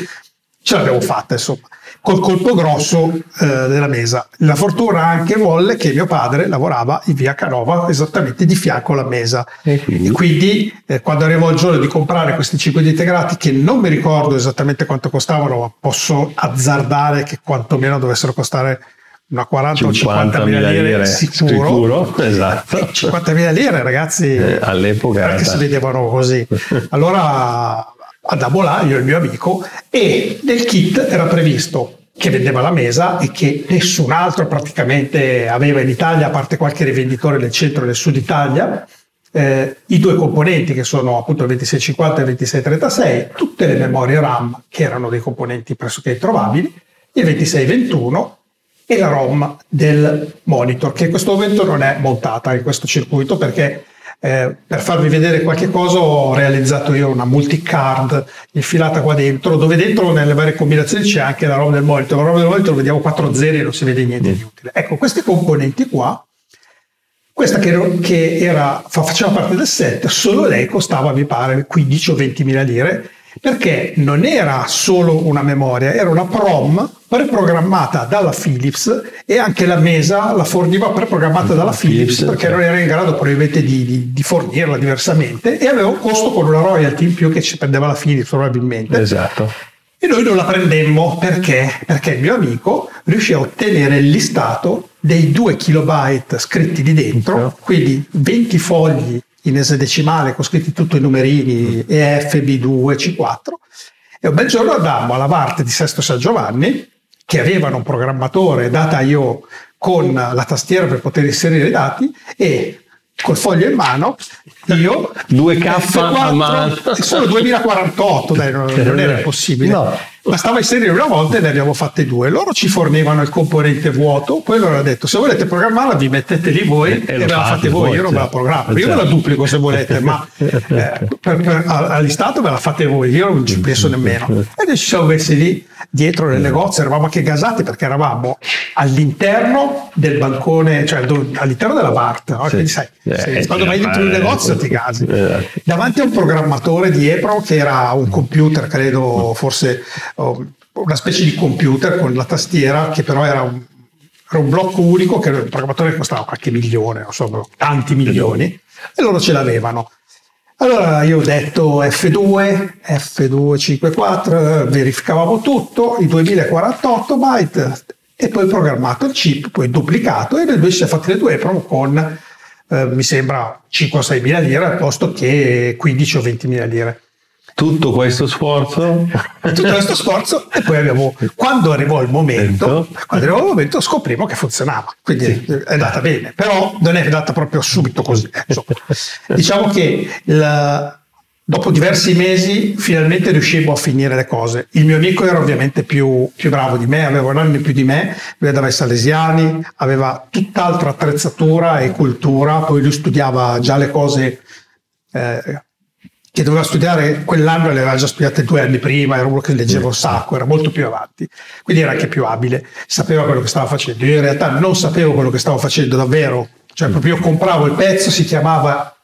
ce l'abbiamo fatta, insomma, col colpo grosso eh, della mesa. La fortuna anche volle che mio padre lavorava in via Canova, esattamente di fianco alla mesa. E quindi, e quindi eh, quando arrivò il giorno di comprare questi circuiti integrati, che non mi ricordo esattamente quanto costavano, ma posso azzardare che quantomeno dovessero costare una 40 o 50 mila lire, lire sicuro. sicuro esatto. 50 mila lire ragazzi eh, all'epoca perché si vedevano così allora andavo là, io e il mio amico, e nel kit era previsto che vendeva la mesa e che nessun altro praticamente aveva in Italia, a parte qualche rivenditore del centro e del sud Italia, eh, i due componenti che sono appunto il 2650 e il 2636, tutte le memorie RAM che erano dei componenti pressoché introvabili, il 2621 e la ROM del monitor, che in questo momento non è montata in questo circuito perché eh, per farvi vedere qualche cosa ho realizzato io una multicard infilata qua dentro, dove dentro nelle varie combinazioni c'è anche la roba del monitor. La roba del monitor vediamo 4 zeri e non si vede niente di utile. Ecco, questi componenti qua, questa che, che era, faceva parte del set, solo lei costava, mi pare, 15 o 20 mila lire perché non era solo una memoria, era una PROM preprogrammata dalla Philips e anche la mesa la forniva preprogrammata dalla Philips, Philips perché non era in grado probabilmente di, di, di, fornirla diversamente e aveva un costo con una royalty in più che ci prendeva la Philips probabilmente. Esatto. E noi non la prendemmo perché? Perché il mio amico riuscì a ottenere il listato dei 2 kilobyte scritti di dentro, quindi 20 fogli in esadecimale con scritti tutti i numerini EF, B2, C4. E un bel giorno andammo alla parte di Sesto San Giovanni, che avevano un programmatore data io con la tastiera per poter inserire i dati e col foglio in mano io 2K a mano. solo 2048 dai, non, non era possibile. No. bastava inserire una volta e ne abbiamo fatte due. Loro ci fornivano il componente vuoto poi loro hanno detto se volete programmarla vi mettete lì voi e, e, ve la fate voi, io non me la programmo. Io me la certo. duplico se volete ma eh, per, per, all'istato ve la fate voi io non ci penso nemmeno. E noi ci siamo messi lì dietro nel negozio eravamo anche gasati perché eravamo all'interno del bancone cioè all'interno della BART no? quindi sai eh, quando vai dentro il negozio ti casi. Eh. Davanti a un programmatore dietro che era un computer, credo forse oh, una specie di computer con la tastiera che però era un, era un blocco unico che il programmatore costava qualche milione, non so, tanti milioni e loro ce l'avevano. Allora io ho detto F2, F254, verificavamo tutto, i 2048 byte e poi programmato il chip, poi duplicato e noi ci siamo fatti le due proprio con eh, mi sembra 5 o 6 mila lire al posto che 15 o 20 mila lire. Tutto questo sforzo? Tutto questo sforzo e poi abbiamo, quando arrivò il momento, quando arrivò il momento scoprimo che funzionava, quindi sì. è andata bene, però non è andata proprio subito così. Diciamo che il, dopo diversi mesi finalmente riuscivo a finire le cose. Il mio amico era ovviamente più, più bravo di me, aveva un anno più di me, lui andava ai Salesiani, aveva tutt'altra attrezzatura e cultura, poi lui studiava già le cose eh, che doveva studiare quell'anno, le aveva già studiate due anni prima, era uno che leggeva un sacco, era molto più avanti, quindi era anche più abile, sapeva quello che stava facendo. Io in realtà non sapevo quello che stavo facendo davvero, cioè proprio io compravo il pezzo, si chiamava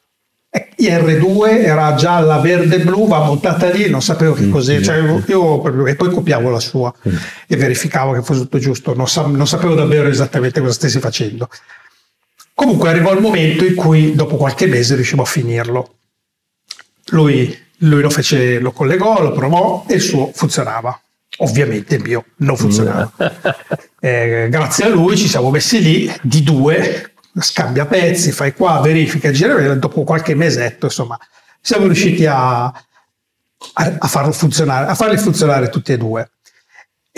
IR2 era gialla, verde, blu, va montata lì, non sapevo che mm, cos'era, cioè, io, e poi copiavo la sua mm. e verificavo che fosse tutto giusto, non, sa, non sapevo davvero esattamente cosa stessi facendo. Comunque arrivò il momento in cui dopo qualche mese riuscivo a finirlo. Lui, lui lo fece, lo collegò, lo provò e il suo funzionava. Ovviamente il mio non funzionava. Eh, grazie a lui ci siamo messi lì di due scambia pezzi, fai qua, verifica, gira, dopo qualche mesetto, insomma, siamo riusciti a, a, a, farlo funzionare, a farli funzionare tutti e due.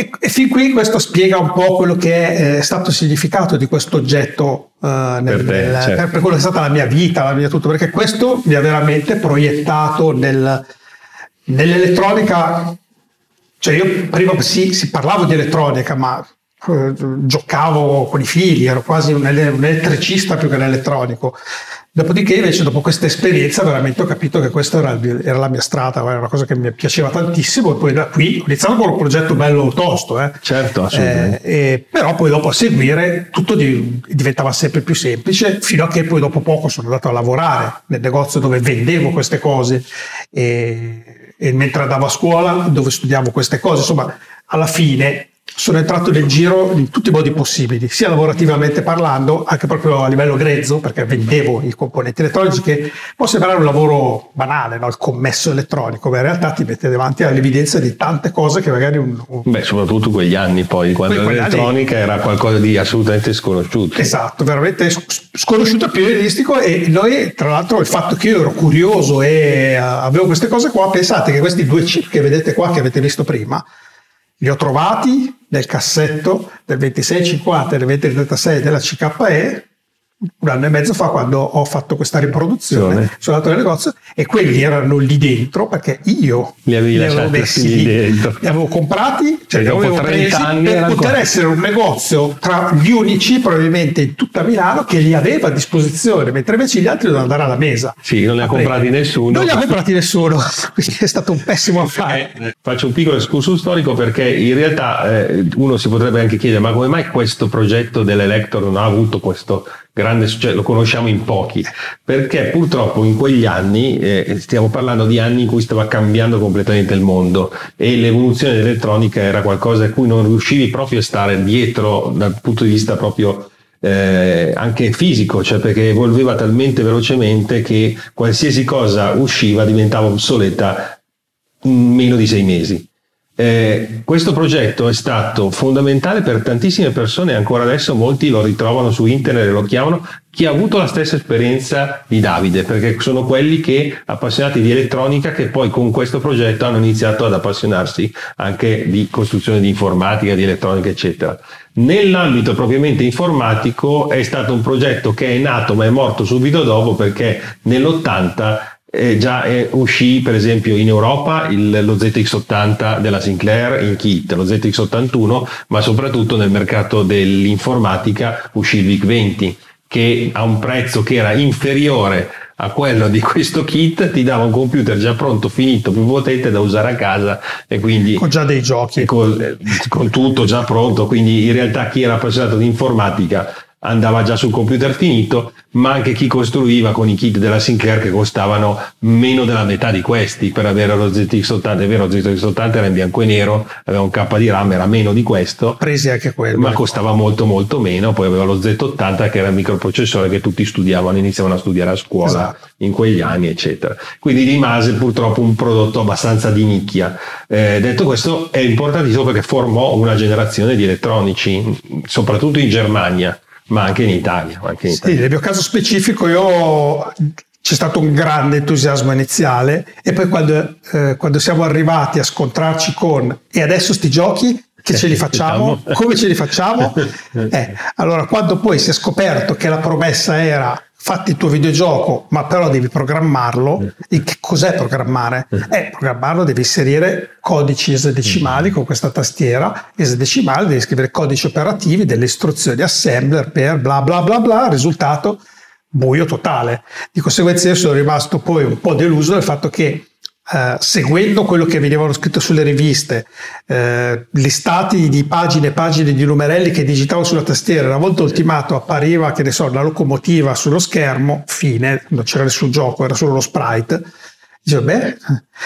E, e, fin qui questo spiega un po' quello che è eh, stato il significato di questo oggetto uh, nel, per, te, nel, certo. per, per, quello che è stata la mia vita, la mia tutto, perché questo mi ha veramente proiettato nel, nell'elettronica. Cioè io prima sì, si parlava di elettronica, ma eh, giocavo con i fili, ero quasi un, elettricista più che un elettronico. Dopodiché, invece, dopo questa esperienza, veramente ho capito che questa era, era, la mia strada, era una cosa che mi piaceva tantissimo. E poi da qui ho iniziato con un progetto bello tosto, eh. certo, assolutamente. Eh, eh, però poi dopo a seguire tutto di, diventava sempre più semplice, fino a che poi dopo poco sono andato a lavorare nel negozio dove vendevo queste cose e, e mentre andavo a scuola dove studiavo queste cose. Insomma, alla fine sono entrato nel giro in tutti i modi possibili, sia lavorativamente parlando, anche proprio a livello grezzo, perché vendevo i componenti elettronici, che può sembrare un lavoro banale, no? il commesso elettronico, ma in realtà ti mette davanti all'evidenza di tante cose che magari un... un... Beh, soprattutto quegli anni poi, quando l'elettronica anni... era qualcosa di assolutamente sconosciuto. Esatto, veramente sconosciuto, più realistico e noi, tra l'altro, il fatto che io ero curioso e avevo queste cose qua, pensate che questi due chip che vedete qua, che avete visto prima, li ho trovati nel cassetto del 2650 e del 2036 della CKE un anno e mezzo fa quando ho fatto questa riproduzione sono andato nel negozio e quelli erano lì dentro perché io li, li avevo messi lì. dentro. li avevo comprati cioè li avevo presi per poter essere un negozio tra gli unici probabilmente in tutta Milano che li aveva a disposizione mentre invece gli altri dovevano andare alla mesa. Sì non li ha comprati nessuno. Non li ha comprati nessuno quindi è stato un pessimo affare. eh, faccio un piccolo escursus storico perché in realtà eh, uno si potrebbe anche chiedere ma come mai questo progetto dell'Elector non ha avuto questo grande successo, lo conosciamo in pochi, perché purtroppo in quegli anni, eh, stiamo parlando di anni in cui stava cambiando completamente il mondo e l'evoluzione dell'elettronica era qualcosa a cui non riuscivi proprio a stare dietro dal punto di vista proprio eh, anche fisico, cioè perché evolveva talmente velocemente che qualsiasi cosa usciva diventava obsoleta in meno di sei mesi. Eh, questo progetto è stato fondamentale per tantissime persone, ancora adesso molti lo ritrovano su internet e lo chiamano chi ha avuto la stessa esperienza di Davide, perché sono quelli che appassionati di elettronica che poi con questo progetto hanno iniziato ad appassionarsi anche di costruzione di informatica, di elettronica, eccetera. Nell'ambito propriamente informatico è stato un progetto che è nato ma è morto subito dopo perché nell'80 eh, già eh, uscì per esempio in Europa il, lo ZX80 della Sinclair in kit, lo ZX81, ma soprattutto nel mercato dell'informatica uscì il VIC-20 che a un prezzo che era inferiore a quello di questo kit ti dava un computer già pronto, finito, più potente da usare a casa e quindi con già dei giochi. con, con tutto già pronto quindi in realtà chi era appassionato di informatica andava già sul computer finito, ma anche chi costruiva con i kit della Sinclair che costavano meno della metà di questi per avere lo ZX80. È vero, lo ZX80 era in bianco e nero, aveva un K di RAM, era meno di questo. Presi anche quello. Ma costava molto molto meno, poi aveva lo Z80 che era il microprocessore che tutti studiavano, iniziavano a studiare a scuola esatto. in quegli anni, eccetera. Quindi rimase purtroppo un prodotto abbastanza di nicchia. Eh, detto questo, è importantissimo perché formò una generazione di elettronici, soprattutto in Germania ma anche in Italia. Anche in Italia. Sì, nel mio caso specifico io c'è stato un grande entusiasmo iniziale e poi quando, eh, quando siamo arrivati a scontrarci con e adesso sti giochi che ce li facciamo? Come ce li facciamo? Eh, allora quando poi si è scoperto che la promessa era fatti il tuo videogioco, ma però devi programmarlo. E che cos'è programmare? Eh, programmarlo devi inserire codici esadecimali con questa tastiera esadecimale, devi scrivere codici operativi, delle istruzioni assembler per bla bla bla bla, risultato buio totale. Di conseguenza io sono rimasto poi un po' deluso dal fatto che Uh, seguendo quello che venivano scritto sulle riviste, uh, listati di pagine e pagine di numerelli che digitavo sulla tastiera, una volta ultimato appariva, che ne so, la locomotiva sullo schermo, fine, non c'era nessun gioco, era solo lo sprite. Dicevo, beh,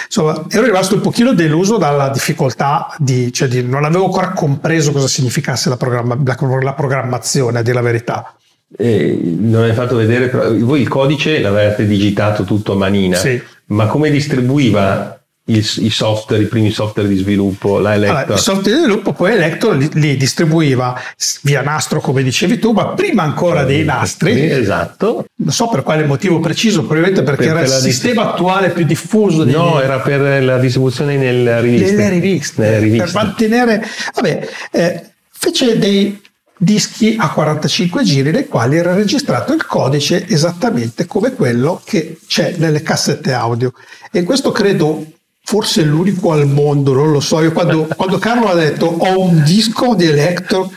insomma, ero rimasto un pochino deluso dalla difficoltà di, cioè di non avevo ancora compreso cosa significasse la, programma, la, la programmazione, a dire la verità. Eh, non hai fatto vedere, voi il codice l'avete digitato tutto a manina. Sì ma come distribuiva i, i, software, i primi software di sviluppo, la Elector? Allora, il software di sviluppo poi Elector li, li, distribuiva via nastro, come dicevi tu, ma prima ancora dei nastri. Esatto. Non so per quale motivo preciso, probabilmente perché per era il sistema attuale più diffuso. Dei... No, era per la distribuzione nelle riviste. Nelle riviste. Nelle riviste. Per mantenere... Vabbè, eh, fece dei dischi a 45 giri nei quali era registrato il codice esattamente come quello che c'è nelle cassette audio. E questo credo forse l'unico al mondo, non lo so. Io quando, quando Carlo ha detto ho un disco di Electro,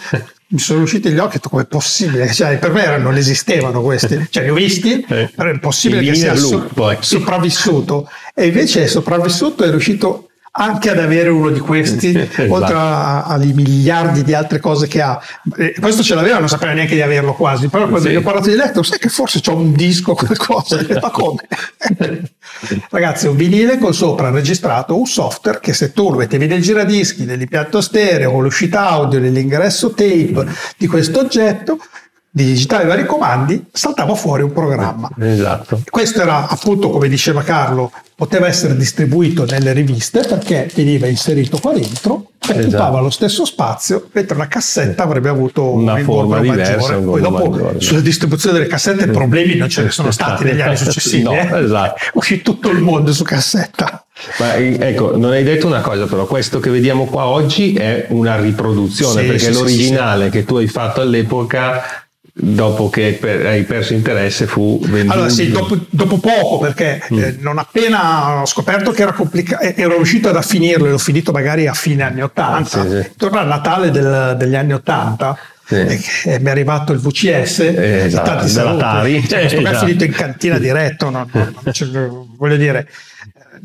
mi sono usciti gli occhi e ho detto com'è possibile? Cioè, per me erano, non esistevano questi, cioè li ho visti, eh. però è impossibile che sia so, sopravvissuto. E invece è sopravvissuto e è riuscito anche ad avere uno di questi, esatto. oltre ai miliardi di altre cose che ha. E questo ce l'aveva, non sapeva neanche di averlo quasi, però quando sì. gli ho parlato di Electro, sai che forse c'ho un disco, qualcosa, ma come? Ragazzi, un vinile con sopra registrato un software che se tu lo mettevi nel giradischi, nell'impianto stereo, con l'uscita audio, nell'ingresso tape di questo oggetto, di digitare vari comandi, saltava fuori un programma. Esatto. Questo era appunto, come diceva Carlo, poteva essere distribuito nelle riviste perché veniva inserito qua dentro e esatto. occupava lo stesso spazio, mentre una cassetta avrebbe avuto una un forma diversa. Poi dopo maggiore. sulla distribuzione delle cassette problemi non ce ne sono stati negli anni successivi. no, eh? esatto. Uscì tutto il mondo su cassetta. Ma ecco, non hai detto una cosa però, questo che vediamo qua oggi è una riproduzione, sì, perché sì, l'originale sì, che tu hai fatto all'epoca dopo che per, hai perso interesse fu venduto. Allora sì, dopo, dopo poco perché mm. eh, non appena ho scoperto che era complicato, eh, ero riuscito ad finirlo e l'ho finito magari a fine anni 80, ah, sì, sì. torno al Natale del, degli anni 80. Sì. E, e mi è arrivato il VCS eh, esatto, tanti saluti. Cioè, esatto. è finito in cantina diretto, no, no, no, voglio dire,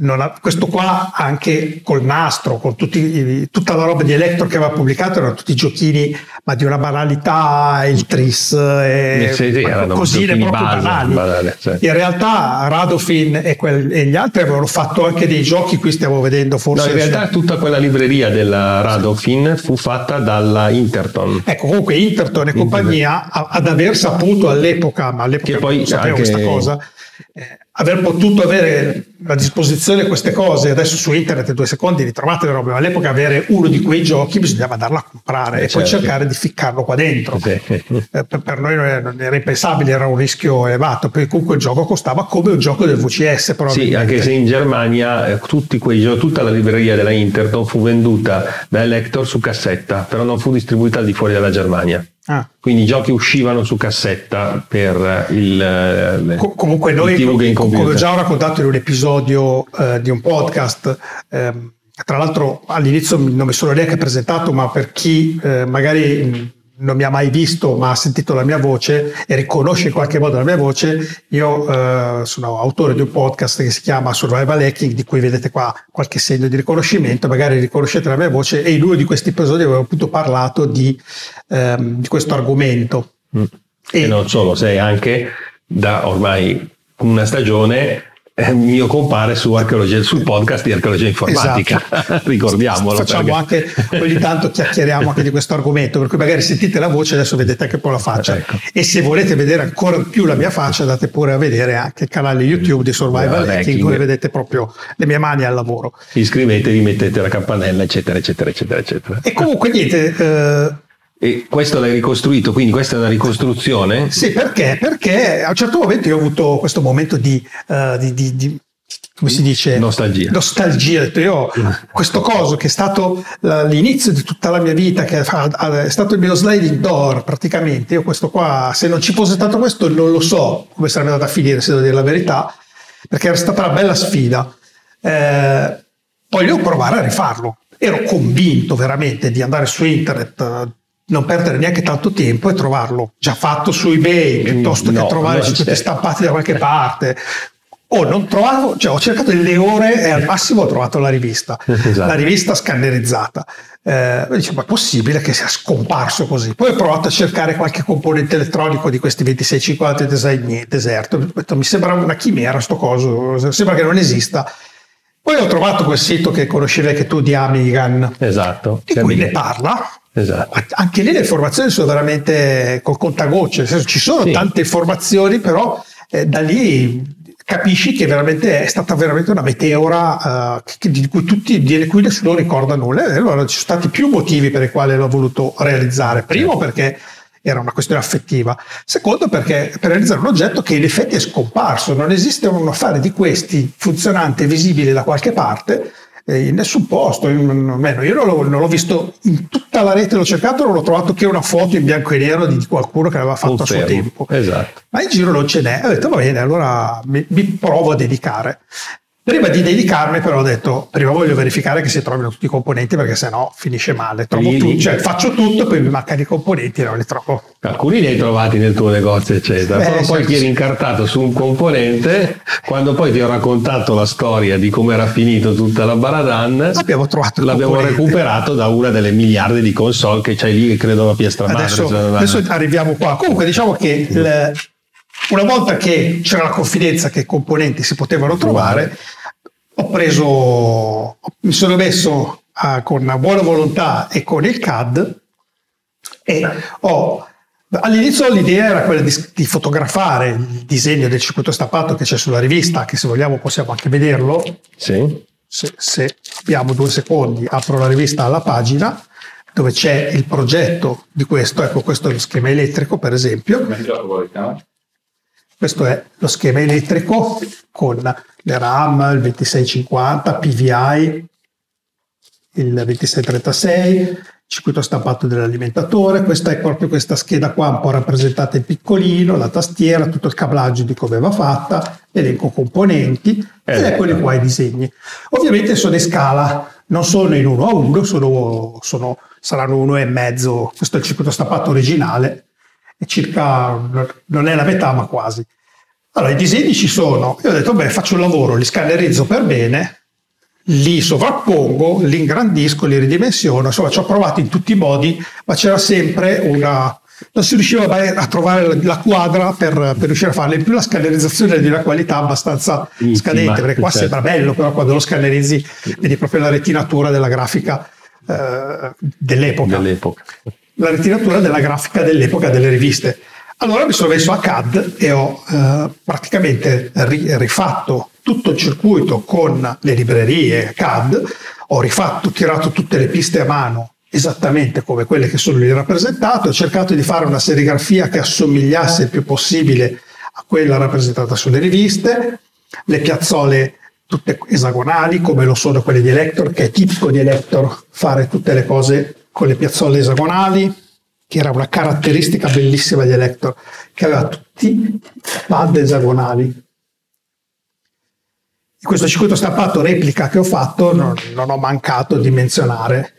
ha, questo qua anche col nastro, con tutti, tutta la roba di Electro che aveva pubblicato, erano tutti giochini ma di una banalità, il tris, e sì, sì, cosine proprio base, banali. Banale, sì. In realtà Radofin e, quel, e, gli altri avevano fatto anche dei giochi, qui stiamo vedendo forse... No, in realtà tutta quella libreria della Radofin fu fatta dalla Interton. Ecco, comunque Interton e compagnia ad aver saputo all'epoca, ma all'epoca che poi non sapevo anche... questa cosa, eh, aver potuto avere a disposizione queste cose, adesso su internet in due secondi li trovate le robe, ma all'epoca avere uno di quei giochi bisognava andarlo a comprare eh, e certo. poi cercare di ficcarlo qua dentro. Eh, per, noi non era impensabile, era un rischio elevato, perché comunque il gioco costava come un gioco del VCS. Sì, anche se in Germania eh, tutti quei giochi, tutta la libreria della Interton fu venduta da Elector su cassetta, però non fu distribuita al di fuori della Germania. Ah. Quindi i giochi uscivano su cassetta per il, eh, Com- comunque noi, il come ho già raccontato in un episodio eh, di un podcast, ehm, tra l'altro all'inizio non mi sono neanche presentato, ma per chi eh, magari non mi ha mai visto ma ha sentito la mia voce e riconosce in qualche modo la mia voce, io eh, sono autore di un podcast che si chiama Survival Hacking, di cui vedete qua qualche segno di riconoscimento, magari riconoscete la mia voce e in uno di questi episodi avevo appunto parlato di, ehm, di questo argomento. Mm. E, e non solo, sei anche da ormai una stagione mio compare su archeologia, sul podcast di archeologia informatica, esatto. ricordiamolo. Facciamo perché... anche, ogni tanto chiacchieriamo anche di questo argomento, per cui magari sentite la voce, adesso vedete anche un po' la faccia. Ecco. E se volete vedere ancora più la mia faccia, andate pure a vedere anche il canale YouTube di Survival Hacking, dove vedete proprio le mie mani al lavoro. Iscrivetevi, mettete la campanella, eccetera, eccetera, eccetera, eccetera. E comunque niente... Eh, e questo l'hai ricostruito, quindi questa è una ricostruzione? Sì, perché? Perché a un certo momento io ho avuto questo momento di, uh, di, di, di come si dice? Nostalgia. Nostalgia. Io, questo coso che è stato l'inizio di tutta la mia vita, che è stato il mio sliding door praticamente. Io questo qua, se non ci fosse stato questo, non lo so come sarebbe andata a finire, se devo dire la verità, perché era stata una bella sfida. Eh, voglio provare a rifarlo. Ero convinto veramente di andare su internet, non perdere neanche tanto tempo e trovarlo già fatto su eBay piuttosto no, che trovare tutti stampati da qualche parte. O non trovavo, cioè ho cercato delle ore e al massimo ho trovato la rivista, esatto. la rivista scannerizzata. Eh, dicevo, ma è possibile che sia scomparso così? Poi ho provato a cercare qualche componente elettronico di questi 2650 design deserto. Mi sembra una chimera sto coso, sembra che non esista. Poi ho trovato quel sito che conoscevi anche tu di Amigan. Esatto. Di cui ne parla Esatto. Anche lì le informazioni sono veramente col contagocce, nel senso, ci sono sì. tante informazioni, però eh, da lì capisci che veramente è stata veramente una meteora uh, di cui tutti, di cui nessuno ricorda nulla. E allora ci sono stati più motivi per i quali l'ho voluto realizzare. Primo certo. perché era una questione affettiva. Secondo perché per realizzare un oggetto che in effetti è scomparso, non esiste un affare di questi funzionante visibile da qualche parte in nessun posto, almeno io non l'ho, non l'ho, visto in tutta la rete, l'ho cercato, non ho trovato che una foto in bianco e nero di qualcuno che aveva fatto Confermo. a suo tempo. Esatto. Ma in giro non ce n'è. Ho detto va bene, allora mi, mi provo a dedicare. Prima di dedicarmi però ho detto, prima voglio verificare che si trovino tutti i componenti perché sennò finisce male. Trovo tutto, cioè, faccio tutto, poi mi mancano i componenti e non li trovo. Alcuni li hai trovati nel tuo negozio, eccetera. Beh, però poi ti eri incartato su un componente, quando poi ti ho raccontato la storia di come era finito tutta la Baradan, abbiamo trovato l'abbiamo componente. recuperato da una delle miliardi di console che c'hai lì, che credo la piastra madre. Adesso, adesso arriviamo qua. Comunque diciamo che il, una volta che c'era la confidenza che i componenti si potevano trovare, ho preso, mi sono messo uh, con buona volontà e con il CAD e ho All'inizio l'idea era quella di, di, fotografare il disegno del circuito stampato che c'è sulla rivista, che se vogliamo possiamo anche vederlo. Sì. Se, se abbiamo due secondi, apro la rivista alla pagina dove c'è il progetto di questo. Ecco, questo è lo schema elettrico, per esempio. Questo è lo schema elettrico con le RAM, il 2650, PVI, il 2636, circuito stampato dell'alimentatore. Questa è proprio questa scheda qua, un po' rappresentata in piccolino, la tastiera, tutto il cablaggio di come va fatta, elenco componenti eh, ed eccoli qua i disegni. Ovviamente sono in scala, non sono in 1 a 1, sono, sono, saranno uno e mezzo. Questo è il circuito stampato originale è circa, non è la metà ma quasi. Allora i disegni ci sono, io ho detto beh faccio un lavoro, li scannerizzo per bene, li sovrappongo, li ingrandisco, li ridimensiono, insomma ci ho provato in tutti i modi, ma c'era sempre una... non si riusciva a trovare la quadra per, per riuscire a farla, in più la scannerizzazione è di una qualità abbastanza Intima, scadente, perché qua certo. sembra bello, però quando lo scannerizzi vedi proprio la retinatura della grafica eh, dell'epoca. dell'epoca. La retinatura della grafica dell'epoca delle riviste. Allora mi sono messo a CAD e ho eh, praticamente ri- rifatto tutto il circuito con le librerie CAD, ho rifatto, tirato tutte le piste a mano esattamente come quelle che sono lì rappresentate, ho cercato di fare una serigrafia che assomigliasse il più possibile a quella rappresentata sulle riviste, le piazzole tutte esagonali come lo sono quelle di Elector, che è tipico di Elector fare tutte le cose con le piazzole esagonali, che era una caratteristica bellissima di Elector, che aveva tutti pad esagonali. In questo circuito stampato replica che ho fatto non, non ho mancato di menzionare.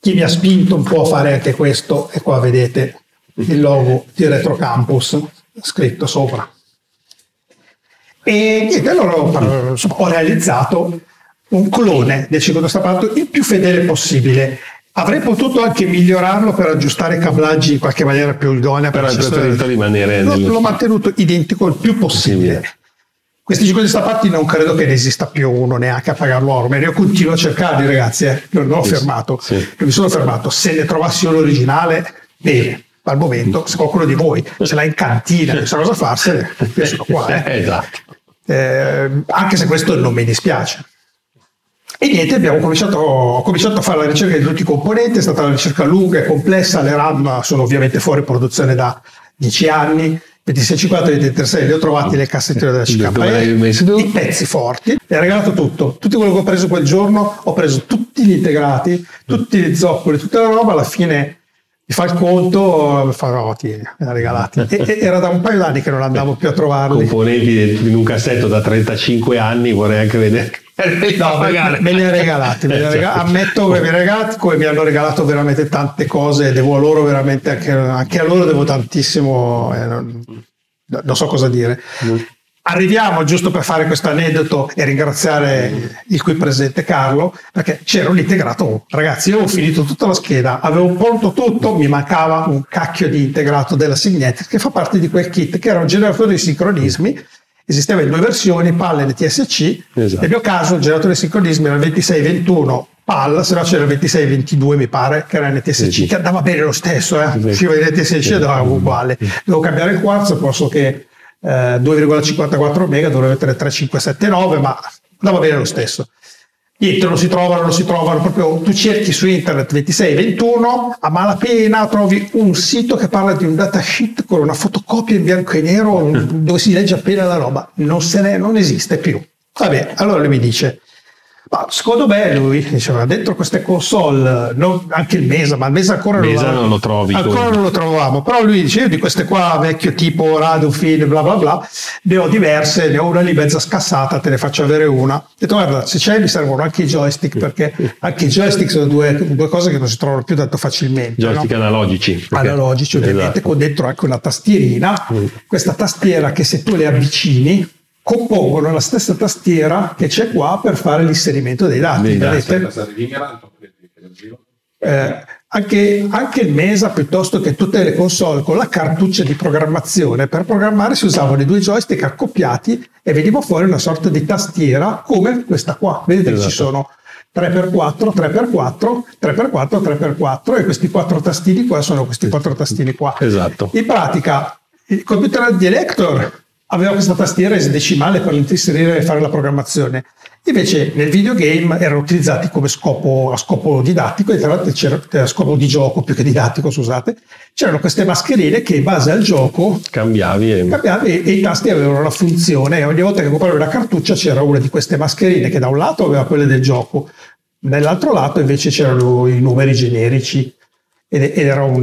Chi mi ha spinto un po' a fare anche questo, e qua vedete il logo di Retro Campus scritto sopra. E niente, allora insomma, ho realizzato un clone del circuito stampato il più fedele possibile Avrei potuto anche migliorarlo per aggiustare i cablaggi in qualche maniera più idonea. Però hai preferito rimanere. L'ho, nel... l'ho mantenuto identico il più possibile. Sì, Questi 5 stampati non credo che ne esista più uno neanche a pagarlo ormai. Io continuo a cercarli, ragazzi. Eh. Non l'ho sì, fermato. Sì. Non mi sono fermato. Se ne trovassi uno originale, bene. Al momento, se qualcuno di voi ce l'ha in cantina e sa cosa farsene, io sono qua. Eh. esatto. Eh, anche se questo non mi dispiace. E niente, abbiamo cominciato, ho cominciato a fare la ricerca di tutti i componenti, è stata una ricerca lunga e complessa, le RAM sono ovviamente fuori produzione da 10 anni, 2650 e 26 li ho trovati nelle cassettine della CKE, i pezzi forti, mi ha regalato tutto, tutto quello che ho preso quel giorno, ho preso tutti gli integrati, tutti gli zoccoli, tutta la roba, alla fine mi fa il conto, fa no, tieni, me l'ha regalati. E, era da un paio d'anni che non andavo più a trovarli. Componenti in un cassetto da 35 anni, vorrei anche vedere no, me li ha regalati, me li ha regalati. ammetto che mi come mi hanno regalato veramente tante cose, devo a loro veramente anche, anche a loro devo tantissimo, eh, non, non, so cosa dire. Mm. Arriviamo giusto per fare questo aneddoto e ringraziare il qui presente Carlo perché c'era un integrato. Ragazzi, io avevo finito tutta la scheda, avevo pronto tutto, mi mancava un cacchio di integrato della Signetic che fa parte di quel kit che era un generatore di sincronismi esisteva in due versioni, PAL e NTSC. Esatto. Nel mio caso il generatore di sincronismo era il 2621 PAL, se no c'era il 2622 mi pare, che era NTSC, sì. che andava bene lo stesso, eh? usciva in NTSC ed era uguale. Devo cambiare il quarzo, posso che eh, 2,54 mega dovrebbe essere 3579, ma andava bene lo stesso niente, non si trovano, non si trovano, proprio tu cerchi su internet 2621, a malapena trovi un sito che parla di un datasheet con una fotocopia in bianco e nero dove si legge appena la roba, non, se ne, non esiste più. Vabbè, allora lui mi dice, ma secondo me lui diceva dentro queste console, non, anche il Mesa, ma il Mesa ancora Mesa non, lo, non lo trovi. Ancora non lo trovavamo, però lui dice io di queste qua vecchio tipo Radufin, bla bla bla, ne ho diverse, ne ho una lì mezza scassata, te ne faccio avere una. Ho detto guarda, se c'è mi servono anche i joystick, perché anche i joystick sono due, due cose che non si trovano più tanto facilmente. Joystick no? analogici. Analogici, ovviamente, esatto. con dentro anche una tastierina. Mm. Questa tastiera che se tu le avvicini compongono la stessa tastiera che c'è qua per fare l'inserimento dei dati. Eh, anche, anche, il Mesa piuttosto che tutte le console con la cartuccia di programmazione per programmare si usavano i due joystick accoppiati e veniva fuori una sorta di tastiera come questa qua vedete esatto. ci sono 3x4 3x4 3x4 3x4 e questi quattro tastini qua sono questi quattro tastini qua esatto in pratica il computer di Elector aveva questa tastiera esadecimale per inserire e fare la programmazione. Invece nel videogame erano utilizzati come scopo, a scopo didattico, e tra l'altro a scopo di gioco più che didattico, scusate, c'erano queste mascherine che in base al gioco cambiavi e, cambiavi e i tasti avevano la funzione e ogni volta che compravi una cartuccia c'era una di queste mascherine che da un lato aveva quelle del gioco, nell'altro lato invece c'erano i numeri generici ed era un,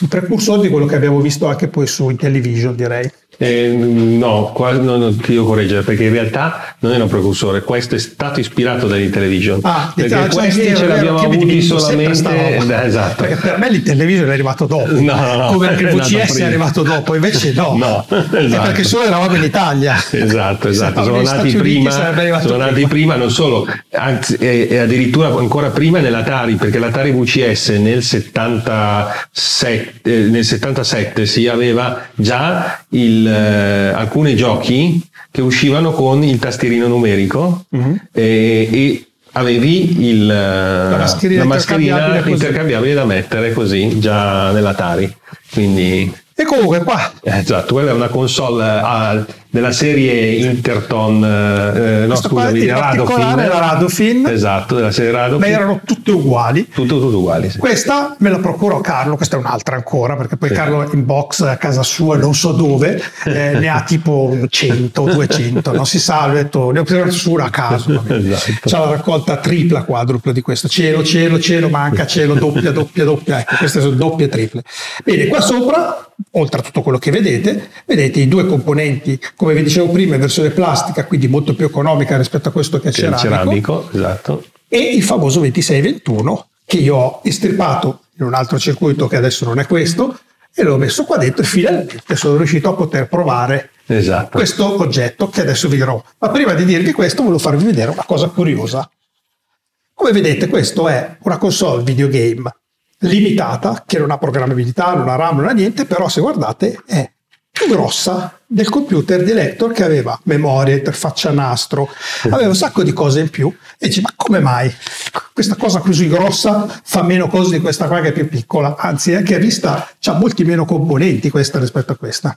un precursore di quello che abbiamo visto anche poi su Intellivision direi. Eh, no, qua, no, no, ti devo correggere perché in realtà non è un precursore, questo è stato ispirato dall'Intellivision. Ah, perché cioè, questi vero, ce l'abbiamo avuti solamente. Eh, esatto. Perché per me l'Intellivision è arrivato dopo. No, no, no, come nato VCS è prima. arrivato dopo, invece no. No, esatto. perché solo eravamo in Italia. Esatto, esatto, sono nati prima, sono nati prima, non solo, anzi, e, e addirittura ancora prima nell'Atari, perché l'Atari VCS nel 77, eh, nel 77 si aveva già il, eh, alcuni giochi che uscivano con il tastierino numerico Mhm. e, e avevi il, la mascherina intercambiabile così. intercambiabile da mettere così già nell'Atari. Quindi E comunque qua Esatto, quella è una console ah, della serie Interton, eh, no Questa qua scusami, particolare Radofin. la Radofin. Esatto, della serie Radofin. ma erano tutte uguali. tutto, tutto uguali. Sì. Questa me la procurò Carlo, questa è un'altra ancora, perché poi Sì. Carlo in box a casa sua, non so dove, eh, ne ha tipo 100, 200, non si sa, ho detto, ne ho preso su una a caso. Esatto. C'ha la raccolta tripla, quadrupla di questo, cielo, cielo, cielo, manca, cielo, doppia, doppia, doppia, ecco, queste sono doppie triple. Bene, qua sopra, oltre a tutto quello che vedete, vedete i due componenti, come vi dicevo prima, in versione plastica, quindi molto più economica rispetto a questo che è ceramico ceramico, esatto. e il famoso 2621 che io ho estirpato in un altro circuito che adesso non è questo e l'ho messo qua dentro e finalmente sono riuscito a poter provare Esatto. questo oggetto che adesso vi dirò. Ma prima di dirvi questo volevo farvi vedere una cosa curiosa. Come vedete questo è una console videogame limitata che non ha programmabilità, non ha RAM, non ha niente, però se guardate è più grossa del computer di Lector che aveva memoria, interfaccia nastro, aveva un sacco di cose in più e dici ma come mai questa cosa così grossa fa meno cose di questa qua che è più piccola, anzi anche a vista ha molti meno componenti questa rispetto a questa.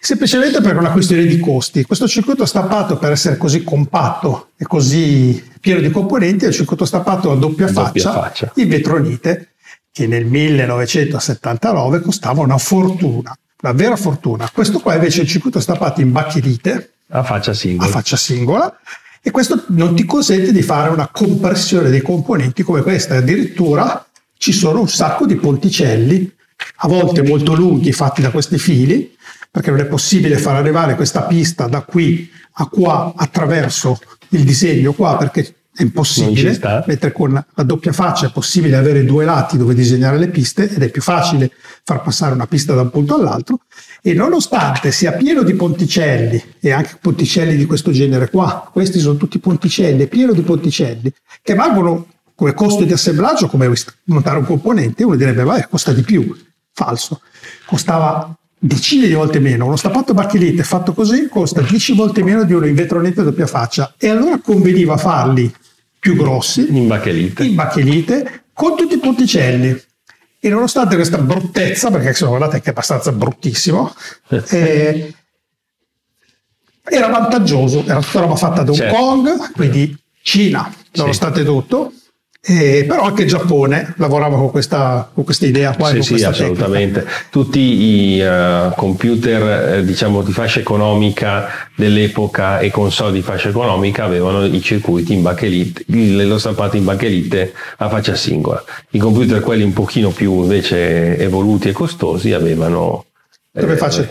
Semplicemente per una questione di costi. Questo circuito stampato per essere così compatto e così pieno di componenti è un circuito stampato a doppia, Doppia faccia, faccia. in vetronite che nel 1979 costava una fortuna, una vera fortuna. Questo qua invece è il circuito stampato in bachelite A faccia a singola. faccia singola e questo non ti consente di fare una compressione dei componenti come questa. Addirittura ci sono un sacco di ponticelli, a volte molto lunghi, fatti da questi fili, perché non è possibile far arrivare questa pista da qui a qua attraverso il disegno qua, perché è impossibile, mentre con la doppia faccia è possibile avere due lati dove disegnare le piste ed è più facile far passare una pista da un punto all'altro. E nonostante sia pieno di ponticelli e anche ponticelli di questo genere qua, questi sono tutti ponticelli, è pieno di ponticelli che valgono come costo di assemblaggio come montare un componente, uno direbbe vabbè costa di più, falso, costava decine di volte meno, uno stappato bacchelite fatto così costa 10 volte meno di uno in vetronete a doppia faccia. E allora conveniva farli più grossi in bacchelite con tutti i ponticelli. E nonostante questa bruttezza, perché se lo guardate è abbastanza bruttissimo, eh, era vantaggioso, era tutta roba fatta da Hong Certo. Kong, quindi Cina, nonostante tutto, eh, però anche Giappone lavorava con questa, con questa idea qua. Sì, con sì, assolutamente. Tutti i eh, computer, eh, diciamo, di fascia economica dell'epoca e console di fascia economica avevano i circuiti in bacchelite, il- lo stampato in bacchelite a faccia singola. I computer, quelli un pochino più invece evoluti e costosi, avevano Dove eh, faccio?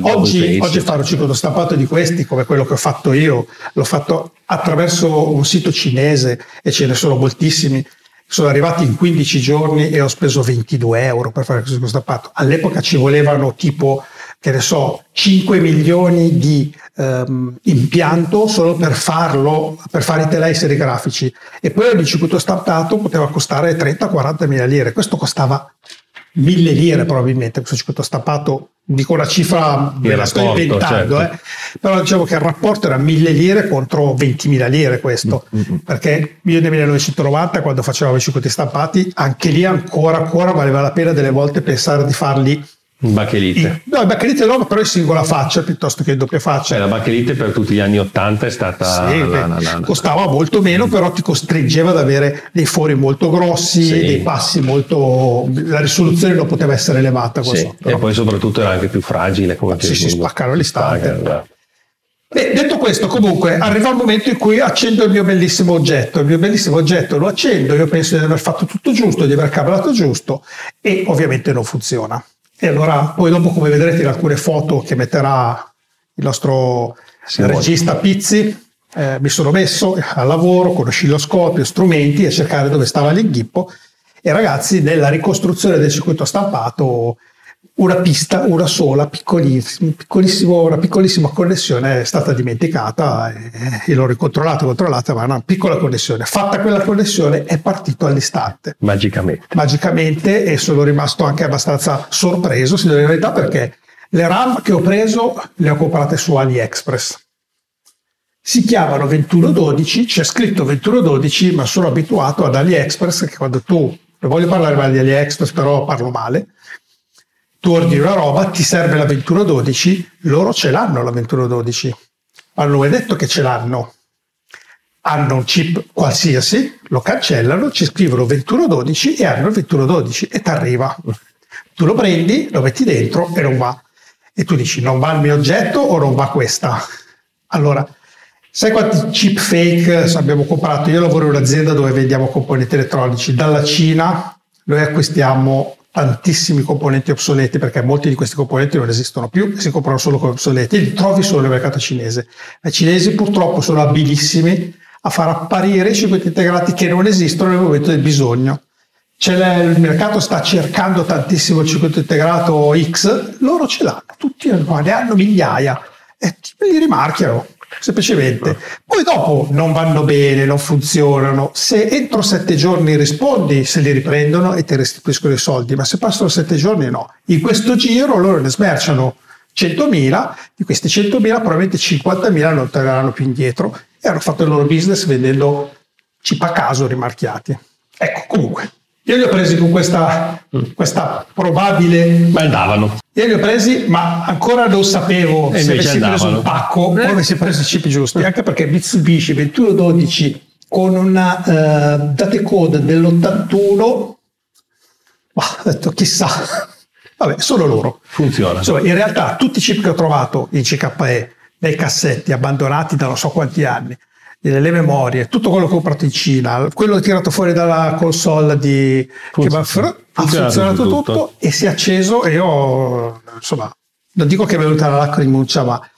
Oggi, oggi fare un circuito stampato di questi, come quello che ho fatto io, l'ho fatto attraverso un sito cinese e ce ne sono moltissimi. Sono arrivati in 15 giorni e ho speso 22 euro per fare questo stampato. All'epoca ci volevano tipo, che ne so, 5 milioni di ehm, impianto solo per farlo, per fare i telai serigrafici. E poi il circuito stampato poteva costare 30-40 mila lire. Questo costava mille lire probabilmente questo circuito stampato dico una cifra me la sto inventando certo. eh. però dicevo che il rapporto era mille lire contro 20.000 lire questo Mm, perché io nel 1990 quando facevamo i circuiti stampati anche lì ancora ancora valeva la pena delle volte pensare di farli in, no, i bacchelite no, però in singola faccia piuttosto che doppia faccia Cioè, la bacchelite per tutti gli anni 80 è stata sì, la- beh, la- la- costava molto meno, però ti costringeva ad avere dei fori molto grossi, Sì. dei passi molto. la risoluzione non poteva essere elevata. Sì, sotto, e no? poi soprattutto era anche più fragile come Sì, si spaccano all'istante. Spacca, esatto. Beh, detto questo, comunque arriva il momento in cui accendo il mio bellissimo oggetto. Il mio bellissimo oggetto lo accendo, io penso di aver fatto tutto giusto, di aver cablato giusto e ovviamente non funziona. E allora, poi dopo come vedrete in alcune foto che metterà il nostro sì, regista Pizzi, eh, mi sono messo al lavoro con oscilloscopio, strumenti a cercare dove stava l'inghippo. E ragazzi nella ricostruzione del circuito stampato una pista, una sola, piccolissima, una piccolissima connessione è stata dimenticata e, e l'ho ricontrollata, controllata, ma una piccola connessione. Fatta quella connessione è partito all'istante. Magicamente. Magicamente e sono rimasto anche abbastanza sorpreso, si deve verità, perché le RAM che ho preso le ho comprate su AliExpress. Si chiamano 2112, c'è scritto 2112, ma sono abituato ad AliExpress che quando tu, non voglio parlare male di AliExpress, però parlo male, tu ordini una roba, ti serve la 2112, loro ce l'hanno la 2112. Ma non è detto che ce l'hanno. Hanno un chip qualsiasi, lo cancellano, ci scrivono 2112 e hanno il 2112 e ti arriva. Tu lo prendi, lo metti dentro e non va. E tu dici non va il mio oggetto o non va questa? Allora, sai quanti chip fake abbiamo comprato? Io lavoro in un'azienda dove vendiamo componenti elettronici. Dalla Cina noi acquistiamo tantissimi componenti obsoleti perché molti di questi componenti non esistono più si comprano solo come obsoleti, li trovi solo nel mercato cinese. I cinesi purtroppo sono abilissimi a far apparire i circuiti integrati che non esistono nel momento del bisogno. C'è il mercato sta cercando tantissimo il circuito integrato X, loro ce l'hanno, tutti ne hanno migliaia e li rimarchiano semplicemente. Poi dopo non vanno bene, non funzionano. Se entro sette giorni rispondi, se li riprendono e ti restituiscono i soldi, ma se passano sette giorni no. In questo giro loro ne smerciano 100.000, di questi 100.000 probabilmente 50.000 non torneranno più indietro e hanno fatto il loro business vendendo chip a caso rimarchiati. Ecco, comunque, io li ho presi con questa, questa probabile... Ma andavano. Io li ho presi, ma ancora non sapevo e se avessi andavano. preso un pacco eh. o avessi preso i chip giusti, anche perché Mitsubishi 2112 con una uh, date code dell'81, ma ho detto chissà, vabbè, solo loro. Funziona. Insomma, in realtà tutti i chip che ho trovato in CKE nei cassetti abbandonati da non so quanti anni le memorie, tutto quello che ho comprato in Cina, quello tirato fuori dalla console di Funziona, ha funzionato tutto, tutto, e si è acceso e io insomma non dico che è venuta la lacrimuccia ma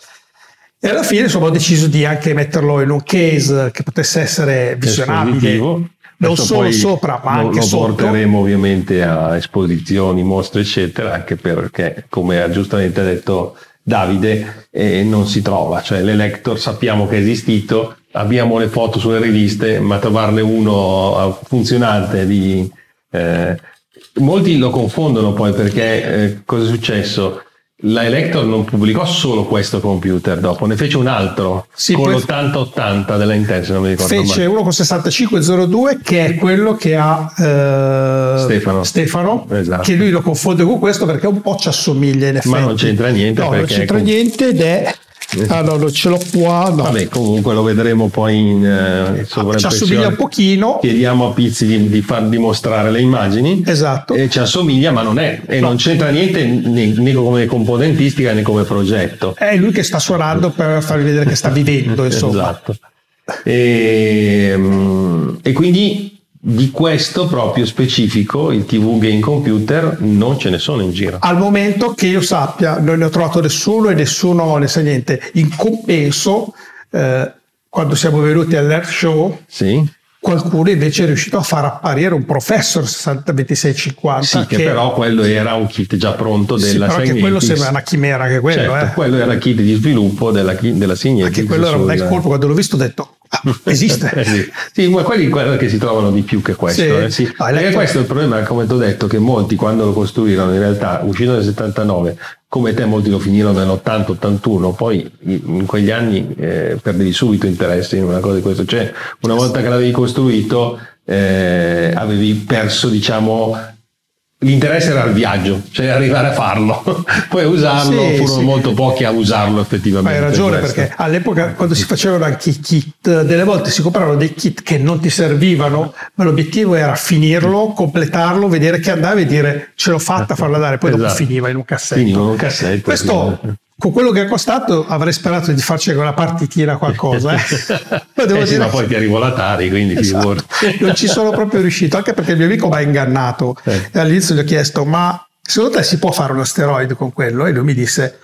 e alla fine insomma ho deciso di anche metterlo in un case che potesse essere visionabile non solo sopra ma anche lo sotto. Lo porteremo ovviamente a esposizioni, mostre eccetera anche perché come ha giustamente detto Davide eh, non si trova, cioè l'Elector sappiamo che è esistito, abbiamo le foto sulle riviste, ma trovarne uno funzionante di... Eh, molti lo confondono poi perché eh, cosa è successo? La Elector non pubblicò solo questo computer dopo, ne fece un altro sì, con l'8080 della Intel, se non mi ricordo Fece mai. uno con 6502 che è quello che ha eh, Stefano, Stefano esatto. che lui lo confonde con questo perché un po' ci assomiglia in effetti. Ma non c'entra niente. No, non c'entra con... niente ed è Ah no, non ce l'ho qua. No. Vabbè, comunque lo vedremo poi in, uh, in Ci assomiglia un pochino. Chiediamo a Pizzi di, di far dimostrare le immagini. Esatto. E ci assomiglia, ma non è. E no. non c'entra niente né, né, come componentistica né come progetto. È lui che sta suonando per farvi vedere che sta vivendo, insomma. esatto. E, mm, e quindi di questo proprio specifico, il TV Game Computer, non ce ne sono in giro. Al momento che io sappia, non ne ho trovato nessuno e nessuno ne sa niente. In compenso, eh, quando siamo venuti all'Earth Show, sì. qualcuno invece è riuscito a far apparire un Professor 602650. Sì, che, che, però quello era un kit già pronto della sì, anche quello sembra una chimera che quello. Certo, eh. quello era il kit di sviluppo della, della Signetics. Anche quello era un bel colpo, quando l'ho visto ho detto esiste. eh sì. sì, ma quelli guarda che si trovano di più che questo. Sì. Eh, sì. Ah, Perché questo è il problema, come ti ho detto, che molti quando lo costruirono, in realtà uscito nel 79, come te molti lo finirono nell'80-81, poi in quegli anni eh, perdevi subito interesse in una cosa di questo. Cioè, una volta che l'avevi costruito, eh, avevi perso, diciamo, L'interesse era il viaggio, cioè arrivare a farlo, poi usarlo, sì, furono sì. molto pochi a usarlo effettivamente. Hai ragione perché all'epoca quando si facevano anche i kit, delle volte si compravano dei kit che non ti servivano, ma l'obiettivo era finirlo, completarlo, vedere che andava e dire ce l'ho fatta, farlo andare, poi esatto. dopo finiva in un cassetto. Finiva in un cassetto. Questo con quello che è costato avrei sperato di farci una partitina qualcosa. Eh. ma, devo eh sì, dire... ma poi ti arrivo l'Atari, quindi esatto. non ci sono proprio riuscito, anche perché il mio amico mi ha ingannato. Eh. E all'inizio gli ho chiesto, ma secondo te si può fare un asteroide con quello? E lui mi disse,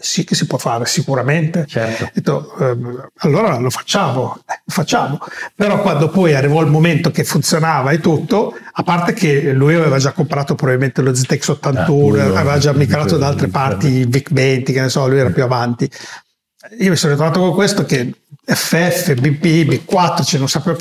sì che si può fare sicuramente. Certo. Detto, ehm, allora lo facciamo, eh, lo facciamo. Però quando poi arrivò il momento che funzionava e tutto, a parte che lui aveva già comprato probabilmente lo ZX 81, ah, aveva già migrato da altre parti il VIC 20, che ne so, lui era più avanti. Io mi sono ritrovato con questo che FF, BP, B4, cioè non sapevo,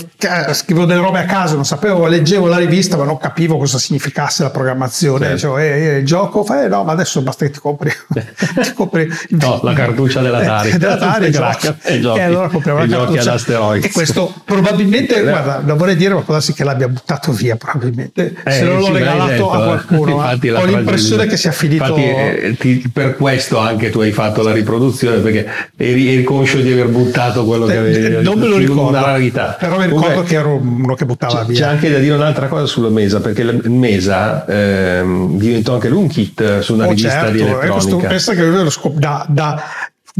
scrivevo delle robe a caso, non sapevo, leggevo la rivista ma non capivo cosa significasse la programmazione. Certo. Dicevo, eh, eh, il gioco, fa, eh, no, ma adesso basta che ti compri, ti compri no, la cartuccia dell'Atari, eh, dell'Atari e, giochi, e, giochi, e allora compriamo la cartuccia. Ad e questo probabilmente, eh. guarda, non vorrei dire, ma può darsi che l'abbia buttato via probabilmente, eh, se non l'ho regalato a qualcuno. ho l'impressione che sia finito. Infatti, ti, per questo anche tu hai fatto la riproduzione perché eri, eri conscio di aver buttato quello che avevi non me lo ricordo. una rarità però mi ricordo Comunque, che ero uno che buttava c'è, via. c'è anche da dire un'altra cosa sulla Mesa perché il Mesa ehm, diventò anche lui un kit su una oh, rivista certo, di elettronica. pensa che lo scop- da, da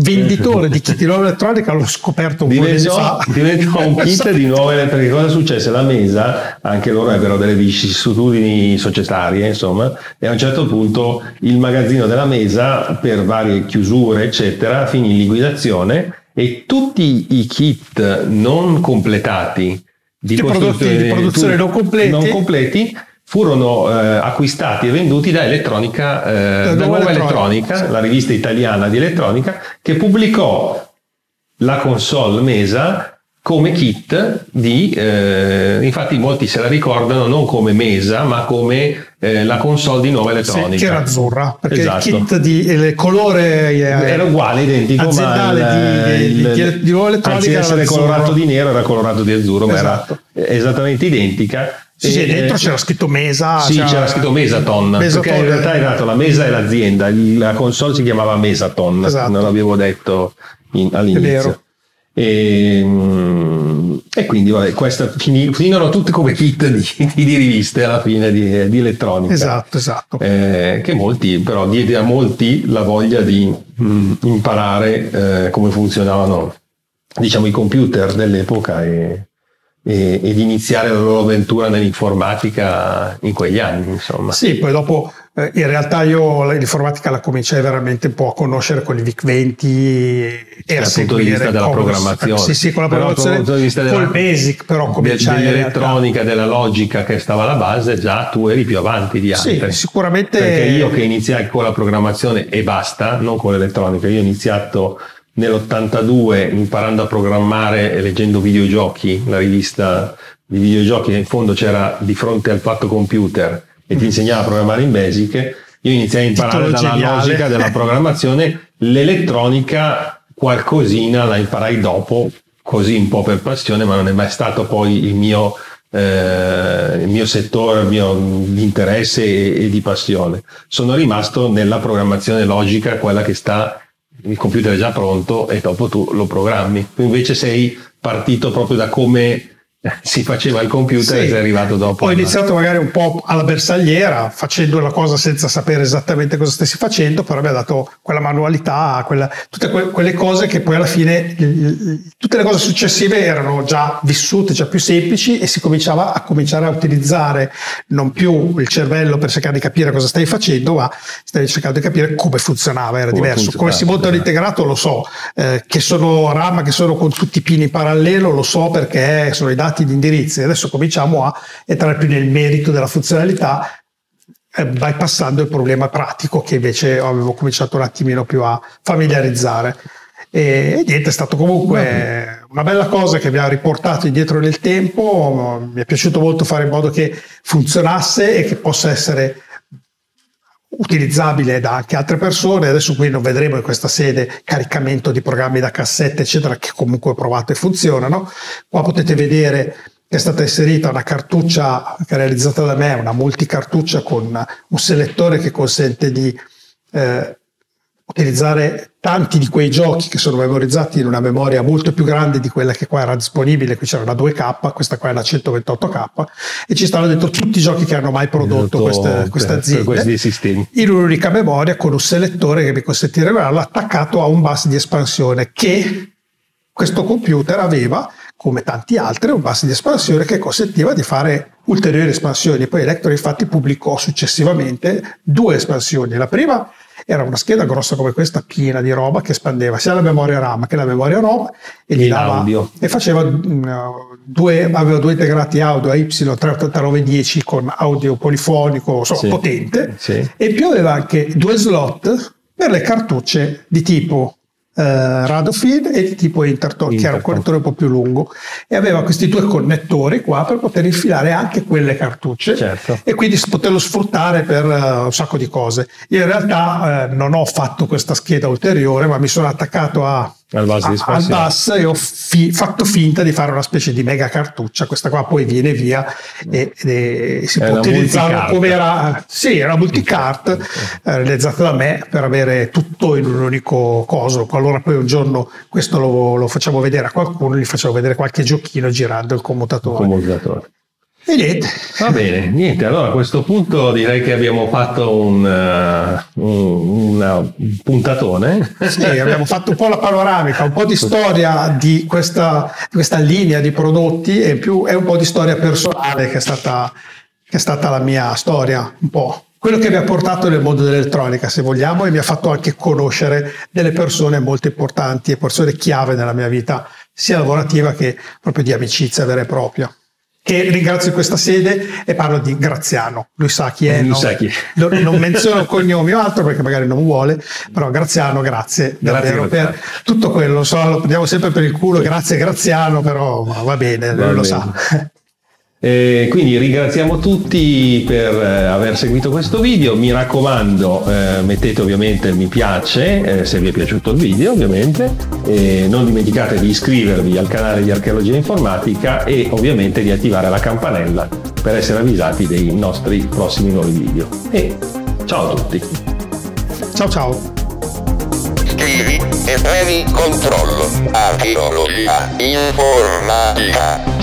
venditore di kit di nuova elettronica l'ho scoperto un diventò, po' fa. diventò un kit di nuove perché cosa successe? La Mesa anche loro ebbero delle vicissitudini societarie insomma e a un certo punto il magazzino della Mesa per varie chiusure eccetera finì in liquidazione e tutti i kit non completati di, prodotti di produzione non completi, non completi furono eh, acquistati e venduti da Elettronica, eh, da, da Nuova Elettronica, sì. la rivista italiana di elettronica, che pubblicò la console Mesa come kit di, eh, infatti molti se la ricordano non come Mesa ma come eh, la console di nuova elettronica. Sì, che era azzurra, perché esatto. il kit di il colore eh, era uguale, identico, aziendale ma il, di, di, di, nuova elettronica anziché essere colorato di nero era colorato di azzurro, esatto. ma era esattamente identica. Sì, sì, dentro c'era scritto Mesa. Sì, c'era, c'era scritto Mesaton, Mesaton, perché in realtà è dato la Mesa e l'azienda, la console si chiamava Mesaton, esatto. non l'avevo detto in, all'inizio. È vero. E, ehm, e quindi vabbè, questa, finirono tutte come kit di, di, riviste alla fine di, di elettronica. Esatto, esatto. Eh, che molti, però diede a molti la voglia di mh, mm, imparare eh, come funzionavano diciamo, i computer dell'epoca e, e, ed iniziare la loro avventura nell'informatica in quegli anni. Insomma. Sì, poi dopo eh, in realtà io l'informatica la cominciai veramente un po' a conoscere con il VIC 20 e a seguire. Dal punto di vista della programmazione. Sì, sì, con la programmazione, però, della, col basic però cominciai Dell'elettronica, della logica che stava alla base, già tu eri più avanti di altri. Sì, sicuramente. Perché io che iniziai con la programmazione e basta, non con l'elettronica, io ho iniziato nell'82 imparando a programmare e leggendo videogiochi, la rivista di videogiochi in fondo c'era di fronte al fatto computer e ti insegnava a programmare in Basic, io iniziai a imparare dalla geniale. logica della programmazione, l'elettronica qualcosina la imparai dopo, così un po' per passione, ma non è mai stato poi il mio, eh, il mio settore, il mio di interesse e, e di passione. Sono rimasto nella programmazione logica, quella che sta il computer è già pronto e dopo tu lo programmi. Tu invece sei partito proprio da come si faceva il computer sì. e sei arrivato dopo. Ho iniziato magari un po' alla bersagliera, facendo la cosa senza sapere esattamente cosa stessi facendo, però mi ha dato quella manualità, quella, tutte que- quelle cose che poi alla fine, tutte le cose successive erano già vissute, già più semplici e si cominciava a cominciare a utilizzare non più il cervello per cercare di capire cosa stai facendo, ma stai cercando di capire come funzionava, era come diverso. Come si monta un integrato lo so, eh, che sono RAM, che sono con tutti i pini in parallelo, lo so perché sono i dati dati di indirizzi. Adesso cominciamo a entrare più nel merito della funzionalità, eh, bypassando il problema pratico che invece avevo cominciato un attimino più a familiarizzare. E, e niente, è stato comunque una bella cosa che mi ha riportato indietro nel tempo. Mi è piaciuto molto fare in modo che funzionasse e che possa essere utilizzabile da anche altre persone. Adesso qui non vedremo in questa sede caricamento di programmi da cassette, eccetera, che comunque ho provato e funzionano. Qua potete vedere che è stata inserita una cartuccia realizzata da me, una multicartuccia con un selettore che consente di eh, utilizzare tanti di quei giochi che sono memorizzati in una memoria molto più grande di quella che qua era disponibile, qui c'era una 2K, questa qua è una 128K e ci stanno dentro tutti i giochi che hanno mai prodotto queste, queste aziende in un'unica memoria con un selettore che mi di regolarlo attaccato a un bus di espansione che questo computer aveva come tanti altri un bus di espansione che consentiva di fare ulteriori espansioni. Poi Electro infatti pubblicò successivamente due espansioni. La prima era una scheda grossa come questa, piena di roba, che espandeva sia la memoria RAM che la memoria ROM e, gli dava, e faceva mm, due, aveva due integrati audio AY38910 con audio polifonico insomma, sì, potente. Sì. e più aveva anche due slot per le cartucce di tipo eh, Radofeed e di tipo Interton, che era un connettore un po' più lungo e aveva questi due connettori qua per poter infilare anche quelle cartucce certo. e quindi poterlo sfruttare per uh, un sacco di cose. Io in realtà uh, non ho fatto questa scheda ulteriore, ma mi sono attaccato a al bus, di al bus e ho fi- fatto finta di fare una specie di mega cartuccia. Questa qua poi viene via e, e si può utilizzare come era, sì, era multicart eh, realizzata da me per avere tutto in un unico coso. Allora poi un giorno questo lo, lo facciamo vedere a qualcuno, gli facciamo vedere qualche giochino girando il commutatore. Il commutatore. E niente. Va bene, niente. Allora a questo punto direi che abbiamo fatto un, uh, un, un puntatone. Sì, abbiamo fatto un po' la panoramica, un po' di storia di questa, questa linea di prodotti e più è un po' di storia personale che è stata, che è stata la mia storia, un po' quello che mi ha portato nel mondo dell'elettronica, se vogliamo, e mi ha fatto anche conoscere delle persone molto importanti e persone chiave nella mia vita, sia lavorativa che proprio di amicizia vera e propria che ringrazio in questa sede e parlo di Graziano. Lui sa chi è. Lui sa chi è. Non menziono cognomi o altro perché magari non vuole, però Graziano, grazie, grazie davvero grazie. per tutto quello. So, lo prendiamo sempre per il culo, grazie Graziano, però va bene, va lui bene. lo sa. Eh, quindi ringraziamo tutti per eh, aver seguito questo video, mi raccomando eh, mettete ovviamente il mi piace eh, se vi è piaciuto il video ovviamente, non dimenticate di iscrivervi al canale di Archeologia Informatica e ovviamente di attivare la campanella per essere avvisati dei nostri prossimi nuovi video. E ciao a tutti! Ciao ciao! Scrivi e premi controllo. Archeologia Informatica.